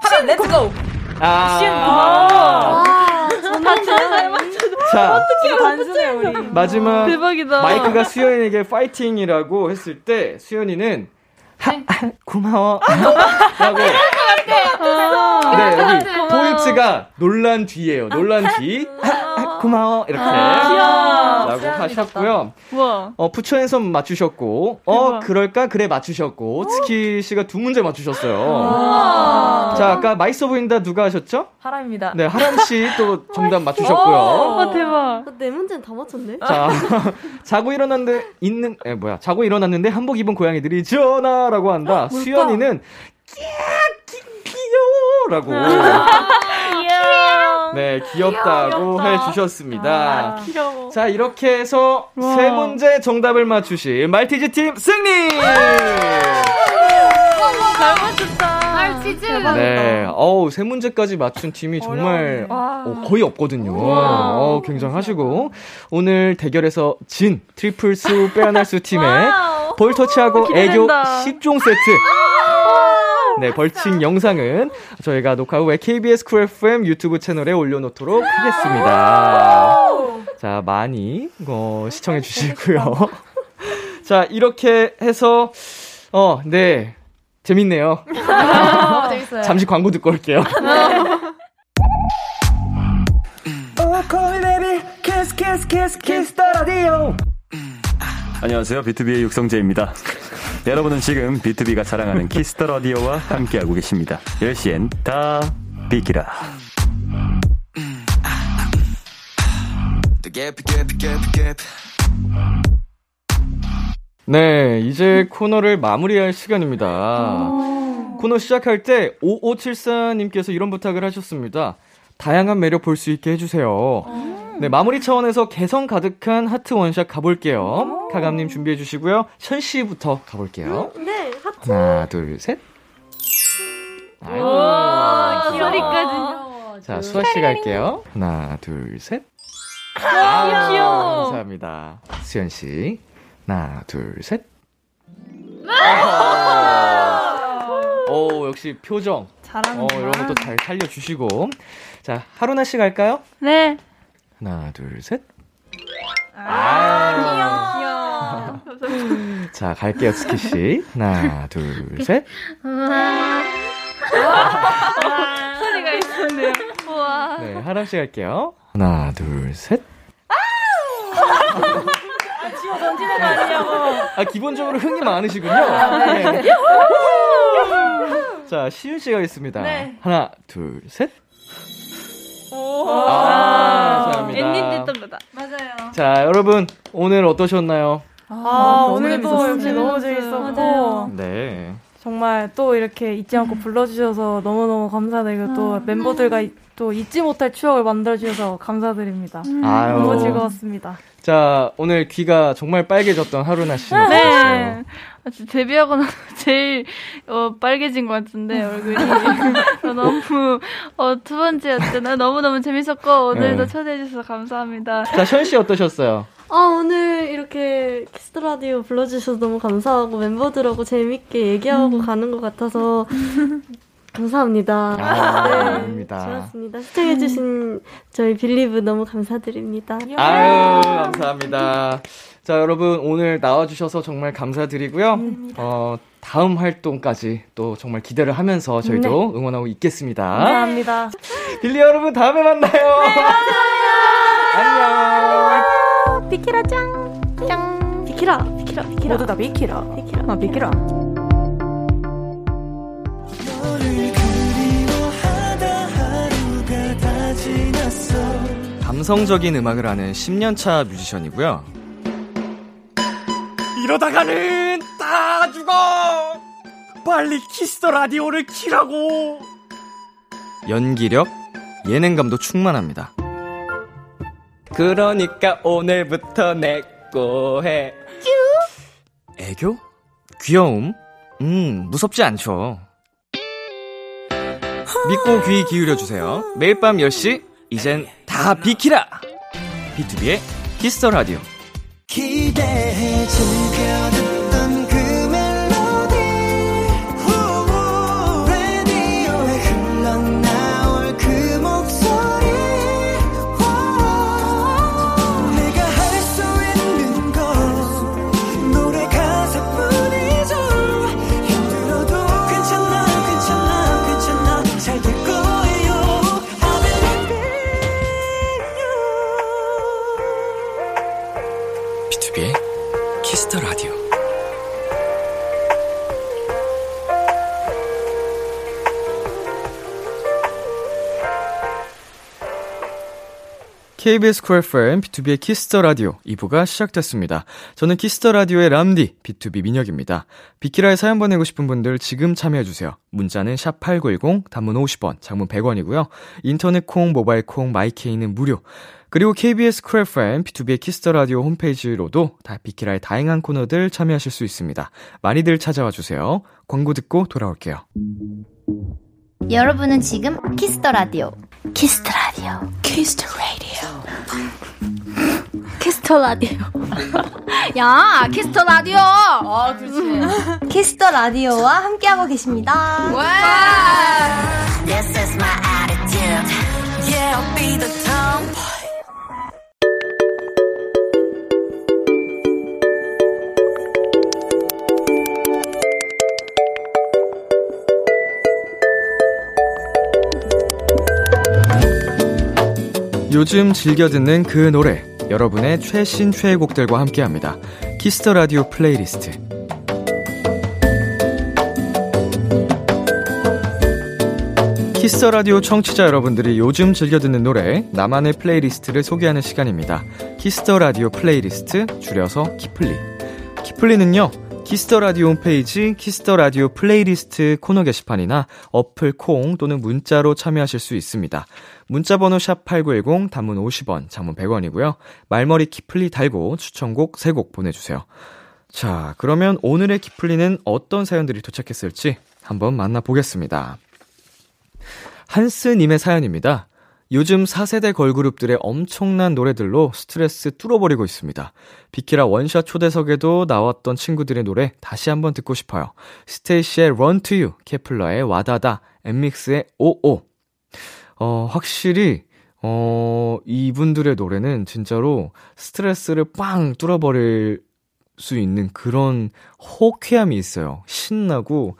하람 let's go! 아, 자, 단순해, 우리. 마지막 대박이다. 마이크가 수현이에게 파이팅이라고 했을 때 수현이는 하, 하, 고마워. 라고. 네 여기 포인트가 놀란 뒤예요. 놀란 뒤. 하, 하, 고마워. 이렇게 라고 하셨고요 우와. 어 푸처앤섬 맞추셨고 어 대박. 그럴까 그래 맞추셨고 스키 씨가 두 문제 맞추셨어요 자 아까 맛있어 보인다 누가 하셨죠 하람입니다. 네 하람 씨 또 정답 맞추셨고요 어, 대박. 네 문제는 다 맞췄네. 자, 자고 일어났는데 있는 에 뭐야? 자고 일어났는데 한복 입은 고양이들이 전화라고 한다. 수연이는 귀여워 라고. 귀여워. 네, 귀엽다고 해 주셨습니다. 귀여워. 자, 이렇게 해서 와. 세 문제 정답을 맞추신 말티즈 팀 승리! 잘 맞췄다. 알치즈. 네, 어우, 세 문제까지 맞춘 팀이 정말 어, 거의 없거든요. 어, 굉장하시고. 오늘 대결에서 진 triple 수 빼어날 수 팀의 볼 터치하고 애교 기대된다. 10종 세트. 네, 벌칙 영상은 저희가 녹화 후에 KBS Cool FM 유튜브 채널에 올려놓도록 하겠습니다. 자, 많이 어, 시청해 주시고요. 자, 이렇게 해서 어, 네. 재밌네요. 재밌어요. 잠시 광고 듣고 올게요. 안녕하세요. 비투비의 육성재입니다. 여러분은 지금 비투비가 자랑하는 Kiss the 라디오와 함께하고 계십니다. 10시엔 다 비키라. 네, 이제 코너를 마무리할 시간입니다. 코너 시작할 때 5574님께서 이런 부탁을 하셨습니다. 다양한 매력 볼 수 있게 해주세요. 네, 마무리 차원에서 개성 가득한 하트 원샷 가볼게요. 카감님 준비해 주시고요. 션 씨부터 가볼게요. 네, 하트. 하나, 둘, 셋. 아이고. 소리까지. 자, 수아 씨 갈게요. 하나, 둘, 셋. 아, 귀여워. 감사합니다. 수현 씨. 하나, 둘, 셋. 오, 역시 표정. 잘하는 어, 이런 것도 잘 살려주시고. 자, 하루나 씨 갈까요? 네. 하나, 둘, 셋. 아, 귀여워. 잘하시네요. 자, 갈게요, 스키 씨. 하나, 둘, 셋. 소리가 있었네요. 우와. 네, 하람 씨 갈게요. 하나, 둘, 셋. 지워 던지는 거 아니냐고. 아, 기본적으로 흥이 많으시군요. 네. 자, 시윤 씨가 있습니다. 네. 하나, 둘, 셋. 오. 아, 감사합니다. 엔딩 됐답니다. 맞아요. 자, 여러분, 오늘 어떠셨나요? 아, 너무 오늘도 재밌었어요. 역시 너무. 재밌었고. 네. 정말 또 이렇게 잊지 않고 불러주셔서 너무너무 감사드리고 또 멤버들과 이- 또 잊지 못할 추억을 만들어주셔서 감사드립니다. 아유. 너무 즐거웠습니다. 자, 오늘 귀가 정말 빨개졌던 하루나 씨. 네. 아, 진짜 데뷔하고 나서 제일 어, 빨개진 것 같은데 얼굴이 어, 너무 어, 두 번째였잖아요. 너무 너무 재밌었고 오늘도 네. 초대해 주셔서 감사합니다. 자, 션 씨 어떠셨어요? 아, 오늘 이렇게 키스 더 라디오 불러주셔서 너무 감사하고 멤버들하고 재밌게 얘기하고 가는 것 같아서 감사합니다. 아, 네, 아닙니다. 좋았습니다. 시청해주신 저희 빌리브 너무 감사드립니다. 아유, 감사합니다. 자, 여러분, 오늘 나와주셔서 정말 감사드리고요. 어, 다음 활동까지 또 정말 기대를 하면서 저희도 응원하고 있겠습니다. 감사합니다. 빌리 여러분, 다음에 만나요. 안녕. 비키라 짱! 짱! 비키라! 비키라! 비키라! 모두 다 비키라. 비키라! 아, 비키라. 감성적인 음악을 하는 10년차 뮤지션이고요. 이러다가는 다 죽어! 빨리 키스 더 라디오를 키라고! 연기력, 예능감도 충만합니다. 그러니까 오늘부터 내꺼 해. 애교? 귀여움? 음, 무섭지 않죠. 믿고 귀 기울여주세요. 매일 밤 10시, 이젠 다 비키라! B2B의 키스터 라디오. 기대해 즐겨 듣 KBS 쿨 FM, BTOB의 키스 더 라디오 2부가 시작됐습니다. 저는 키스 더 라디오의 람디, BTOB 민혁입니다. 비키라에 사연 보내고 싶은 분들 지금 참여해주세요. 문자는 샵8910, 단문 50원, 장문 100원이고요. 인터넷 콩, 모바일 콩, 마이케이는 무료. 그리고 KBS 쿨 FM, BTOB의 키스 더 라디오 홈페이지로도 다 비키라의 다양한 코너들 참여하실 수 있습니다. 많이들 찾아와 주세요. 광고 듣고 돌아올게요. 여러분은 지금 키스 더 라디오. 키스 더 라디오. 키스 더 라디오. 키스 더 라디오. 야, 키스 더 라디오. 아, 그렇지. 키스 더 라디오와 함께하고 계십니다. This is my attitude. Yeah, I'll be the tomboy. 요즘 즐겨 듣는 그 노래, 여러분의 최신 최애곡들과 함께합니다. 키스 더 라디오 플레이리스트. 키스터 라디오 청취자 여러분들이 요즘 즐겨 듣는 노래, 나만의 playlist를 소개하는 시간입니다. 키스 더 라디오 플레이리스트, 줄여서 키플리. 키플리는요, 키스 더 라디오 홈페이지 키스 더 라디오 플레이리스트 코너 게시판이나 어플 콩 또는 문자로 참여하실 수 있습니다. 문자 번호 샵 8910 단문 50원, 장문 100원이고요. 말머리 키플리 달고 추천곡 3곡 보내 주세요. 자, 그러면 오늘의 키플리는 어떤 사연들이 도착했을지 한번 만나 보겠습니다. 한스님의 사연입니다. 요즘 4세대 걸그룹들의 엄청난 노래들로 스트레스 뚫어버리고 있습니다. 비키라 원샷 초대석에도 나왔던 친구들의 노래 다시 한번 듣고 싶어요. 스테이씨의 Run to You, 케플러의 와다다, 엔믹스의 오오. 어, 확실히, 어, 이분들의 노래는 진짜로 스트레스를 빵 뚫어버릴 수 있는 그런 호쾌함이 있어요. 신나고,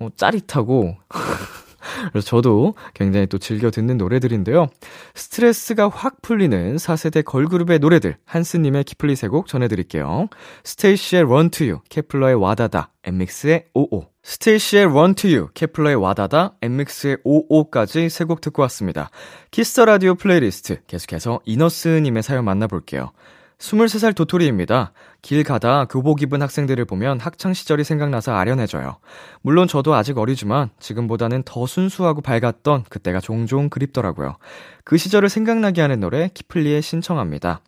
어, 짜릿하고. 그래서 저도 굉장히 또 즐겨 듣는 노래들인데요. 스트레스가 확 풀리는 4세대 걸그룹의 노래들 한스님의 키플리 세곡 전해드릴게요. 스테이씨의 Run to You, 케플러의 와다다, 엔믹스의 오오. 스테이씨의 Run to You, 케플러의 와다다, 엔믹스의 오오까지 세 곡 듣고 왔습니다. 키스 더 라디오 플레이리스트 계속해서 이너스님의 사연 만나볼게요. 23살 도토리입니다. 길 가다 교복 입은 학생들을 보면 학창 시절이 생각나서 아련해져요. 물론 저도 아직 어리지만 지금보다는 더 순수하고 밝았던 그때가 종종 그립더라고요. 그 시절을 생각나게 하는 노래 키플리에 신청합니다.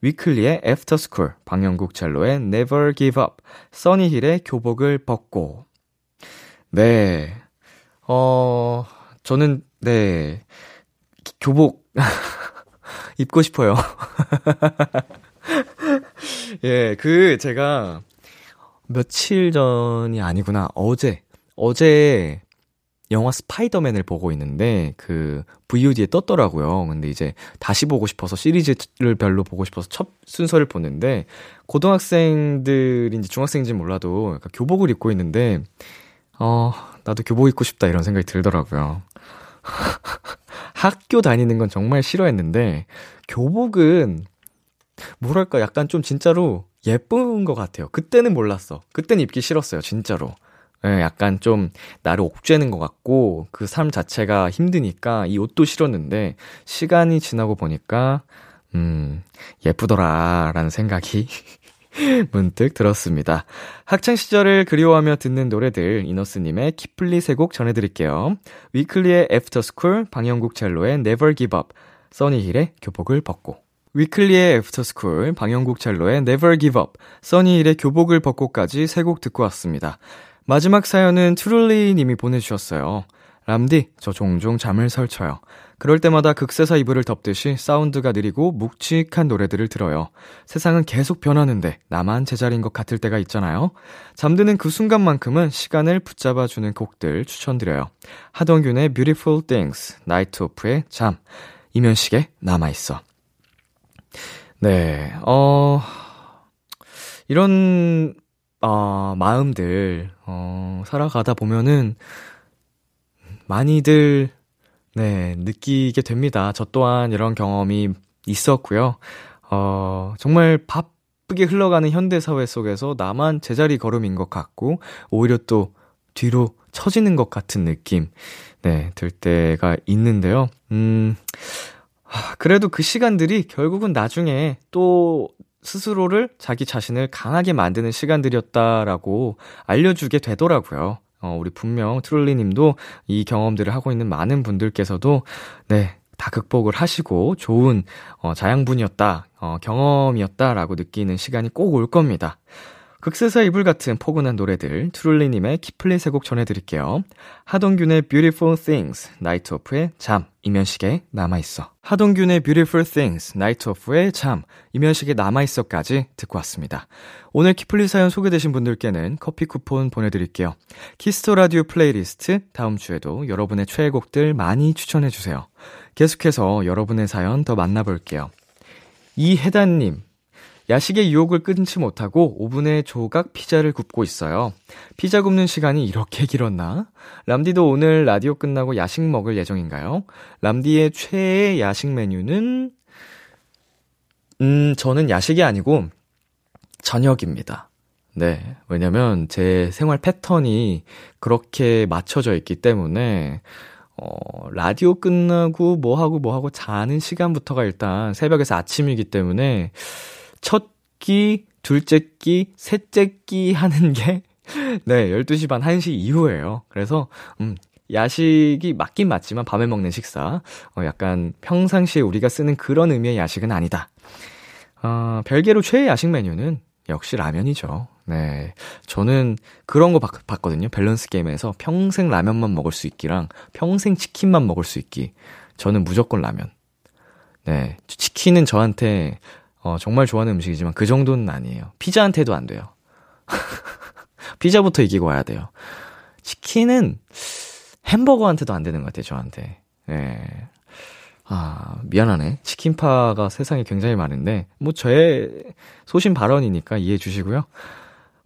위클리의 After School, 방용국 젤로의 Never Give Up, 써니힐의 교복을 벗고. 네. 어, 저는, 네. 교복, 입고 싶어요. 예, 그, 제가, 며칠 전이 아니구나. 어제, 어제, 영화 스파이더맨을 보고 있는데, 그, VOD에 떴더라고요. 근데 이제, 다시 보고 싶어서, 시리즈를 별로 보고 싶어서 첫 순서를 보는데, 고등학생들인지 중학생인지 몰라도, 교복을 입고 있는데, 어, 나도 교복 입고 싶다, 이런 생각이 들더라고요. 학교 다니는 건 정말 싫어했는데, 교복은 뭐랄까 약간 좀 진짜로 예쁜 것 같아요. 그때는 몰랐어. 그때는 입기 싫었어요, 진짜로. 예, 약간 좀 나를 옥죄는 것 같고 그 삶 자체가 힘드니까 이 옷도 싫었는데 시간이 지나고 보니까 음, 예쁘더라라는 생각이 문득 들었습니다. 학창 시절을 그리워하며 듣는 노래들 이너스님의 키플리 세 곡 전해드릴게요. 위클리의 After School, 방용국 젤로의 Never Give Up, 써니힐의 교복을 벗고. 위클리의 After School, 방용국 젤로의 Never Give Up, 써니힐의 교복을 벗고까지 세 곡 듣고 왔습니다. 마지막 사연은 트룰리 님이 보내주셨어요. 람디, 저 종종 잠을 설쳐요. 그럴 때마다 극세사 이불을 덮듯이 사운드가 느리고 묵직한 노래들을 들어요. 세상은 계속 변하는데 나만 제자리인 것 같을 때가 있잖아요. 잠드는 그 순간만큼은 시간을 붙잡아주는 곡들 추천드려요. 하동균의 Beautiful Things, 나이트 오프의 잠, 이면식의 남아있어. 네, 어, 이런, 어, 마음들, 어, 살아가다 보면은, 많이들, 네, 느끼게 됩니다. 저 또한 이런 경험이 있었고요. 어, 정말 바쁘게 흘러가는 현대사회 속에서 나만 제자리 걸음인 것 같고, 오히려 또 뒤로 처지는 것 같은 느낌, 네, 들 때가 있는데요. 음, 그래도 그 시간들이 결국은 나중에 또 스스로를 자기 자신을 강하게 만드는 시간들이었다라고 알려주게 되더라고요. 어, 우리 분명 트롤리 님도 이 경험들을 하고 있는 많은 분들께서도, 네, 다 극복을 하시고 좋은, 어, 자양분이었다, 어, 경험이었다라고 느끼는 시간이 꼭 올 겁니다. 극세사 이불 같은 포근한 노래들 트룰리님의 키플리 세곡 전해드릴게요. 하동균의 Beautiful Things, 나이트 오프의 잠, 임현식의 남아있어. 하동균의 Beautiful Things, 나이트 오프의 잠, 임현식의 남아있어까지 듣고 왔습니다. 오늘 키플리 사연 소개되신 분들께는 커피 쿠폰 보내드릴게요. 키스 더 라디오 플레이리스트 다음 주에도 여러분의 최애곡들 많이 추천해주세요. 계속해서 여러분의 사연 더 만나볼게요. 이혜단님, 야식의 유혹을 끊지 못하고 오븐에 조각 피자를 굽고 있어요. 피자 굽는 시간이 이렇게 길었나? 람디도 오늘 라디오 끝나고 야식 먹을 예정인가요? 람디의 최애 야식 메뉴는, 음, 저는 야식이 아니고 저녁입니다. 네. 왜냐면 제 생활 패턴이 그렇게 맞춰져 있기 때문에, 어, 라디오 끝나고 뭐 하고 뭐 하고 자는 시간부터가 일단 새벽에서 아침이기 때문에, 첫 끼, 둘째 끼, 셋째 끼 하는 게, 네, 12시 반, 1시 이후에요. 그래서, 음, 야식이 맞긴 맞지만 밤에 먹는 식사. 어, 약간 평상시에 우리가 쓰는 그런 의미의 야식은 아니다. 어, 별개로 최애 야식 메뉴는 역시 라면이죠. 네. 저는 그런 거 봤, 봤거든요. 밸런스 게임에서 평생 라면만 먹을 수 있기랑 평생 치킨만 먹을 수 있기. 저는 무조건 라면. 네. 치킨은 저한테 어, 정말 좋아하는 음식이지만 그 정도는 아니에요. 피자한테도 안 돼요. 피자부터 이기고 와야 돼요. 치킨은 햄버거한테도 안 되는 것 같아요, 저한테. 예. 아, 미안하네. 치킨파가 세상에 굉장히 많은데, 뭐, 제 소신 발언이니까 이해해 주시고요.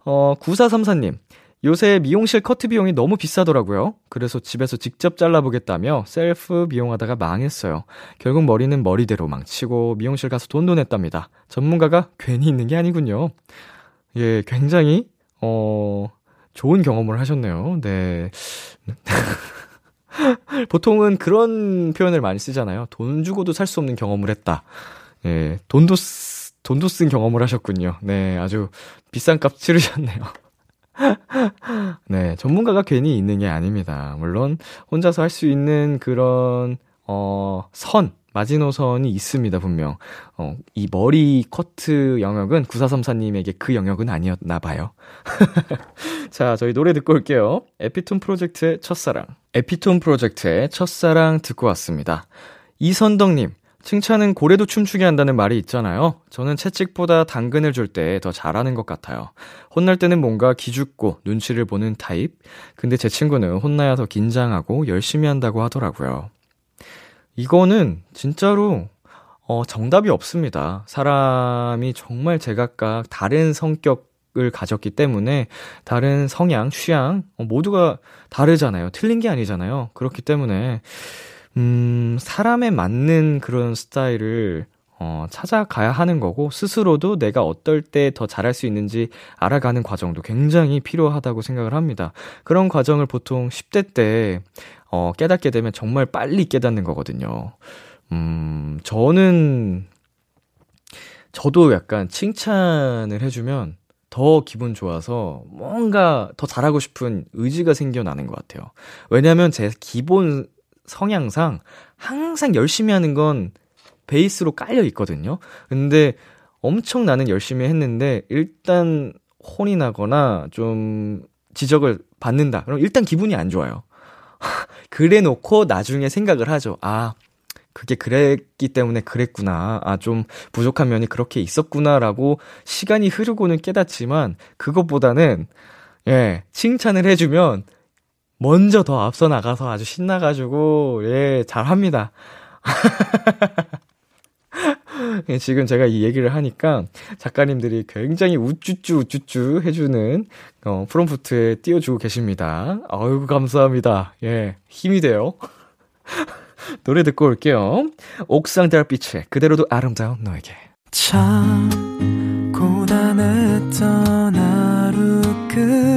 어, 9434님. 요새 미용실 커트 비용이 너무 비싸더라고요. 그래서 집에서 직접 잘라보겠다며 셀프 미용하다가 망했어요. 결국 머리는 머리대로 망치고 미용실 가서 돈도 냈답니다. 전문가가 괜히 있는 게 아니군요. 예, 굉장히, 어, 좋은 경험을 하셨네요. 네. 보통은 그런 표현을 많이 쓰잖아요. 돈 주고도 살 수 없는 경험을 했다. 예, 돈도, 쓰, 돈도 쓴 경험을 하셨군요. 네, 아주 비싼 값 치르셨네요. 네, 전문가가 괜히 있는 게 아닙니다. 물론 혼자서 할 수 있는 그런 어, 선, 마지노선이 있습니다, 분명. 어, 이 머리 커트 영역은 9434님에게 그 영역은 아니었나 봐요. 자, 저희 노래 듣고 올게요. 에피톤 프로젝트의 첫사랑. 에피톤 프로젝트의 첫사랑 듣고 왔습니다. 이선덕님, 칭찬은 고래도 춤추게 한다는 말이 있잖아요. 저는 채찍보다 당근을 줄 때 더 잘하는 것 같아요. 혼날 때는 뭔가 기죽고 눈치를 보는 타입. 근데 제 친구는 혼나야 더 긴장하고 열심히 한다고 하더라고요. 이거는 진짜로 어, 정답이 없습니다. 사람이 정말 제각각 다른 성격을 가졌기 때문에 다른 성향, 취향 어, 모두가 다르잖아요. 틀린 게 아니잖아요. 그렇기 때문에 음, 사람에 맞는 그런 스타일을 어, 찾아가야 하는 거고, 스스로도 내가 어떨 때 더 잘할 수 있는지 알아가는 과정도 굉장히 필요하다고 생각을 합니다. 그런 과정을 보통 10대 때, 어, 깨닫게 되면 정말 빨리 깨닫는 거거든요. 음, 저는, 저도 약간 칭찬을 해주면 더 기분 좋아서 뭔가 더 잘하고 싶은 의지가 생겨나는 것 같아요. 왜냐면 제 기본 성향상 항상 열심히 하는 건 베이스로 깔려 있거든요. 근데 엄청 나는 열심히 했는데 일단 혼이 나거나 좀 지적을 받는다. 그럼 일단 기분이 안 좋아요. 그래 놓고 나중에 생각을 하죠. 아, 그게 그랬기 때문에 그랬구나. 아, 좀 부족한 면이 그렇게 있었구나라고 시간이 흐르고는 깨닫지만 그것보다는 예, 칭찬을 해주면 먼저 더 앞서 나가서 아주 신나가지고, 예, 잘합니다. 예, 지금 제가 이 얘기를 하니까 작가님들이 굉장히 우쭈쭈 우쭈쭈 해주는 어, 프롬프트에 띄워주고 계십니다. 아유 감사합니다. 예, 힘이 돼요. 노래 듣고 올게요. 옥상 달빛에 그대로도 아름다운 너에게. 참 고단했던 하루 끝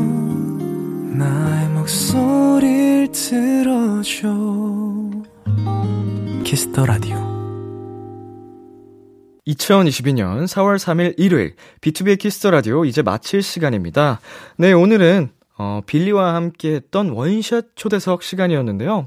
나의 목소리를 들어줘 Kiss the Radio 2022년 4월 3일 일요일 비투비의 Kiss the Radio 이제 마칠 시간입니다. 네, 오늘은 어, 빌리와 함께 했던 원샷 초대석 시간이었는데요.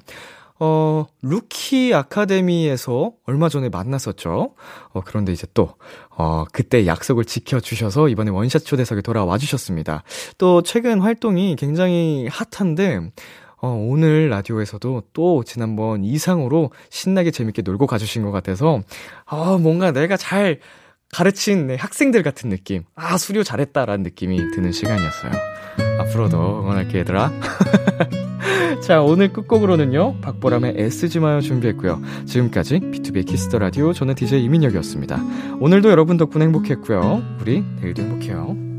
어, 루키 아카데미에서 얼마 전에 만났었죠. 어, 그런데 이제 또, 어, 그때 약속을 지켜주셔서 이번에 원샷 초대석에 돌아와 주셨습니다. 또 최근 활동이 굉장히 핫한데, 어, 오늘 라디오에서도 또 지난번 이상으로 신나게 재밌게 놀고 가주신 것 같아서, 어, 뭔가 내가 잘 가르친 학생들 같은 느낌. 아, 수료 잘했다라는 느낌이 드는 시간이었어요. 앞으로도 응원할게, 얘들아. 자, 오늘 끝곡으로는요, 박보람의 애쓰지 마요 준비했고요. 지금까지 B2B 키스터 라디오, 저는 DJ 이민혁이었습니다. 오늘도 여러분 덕분에 행복했고요. 우리 내일도 행복해요.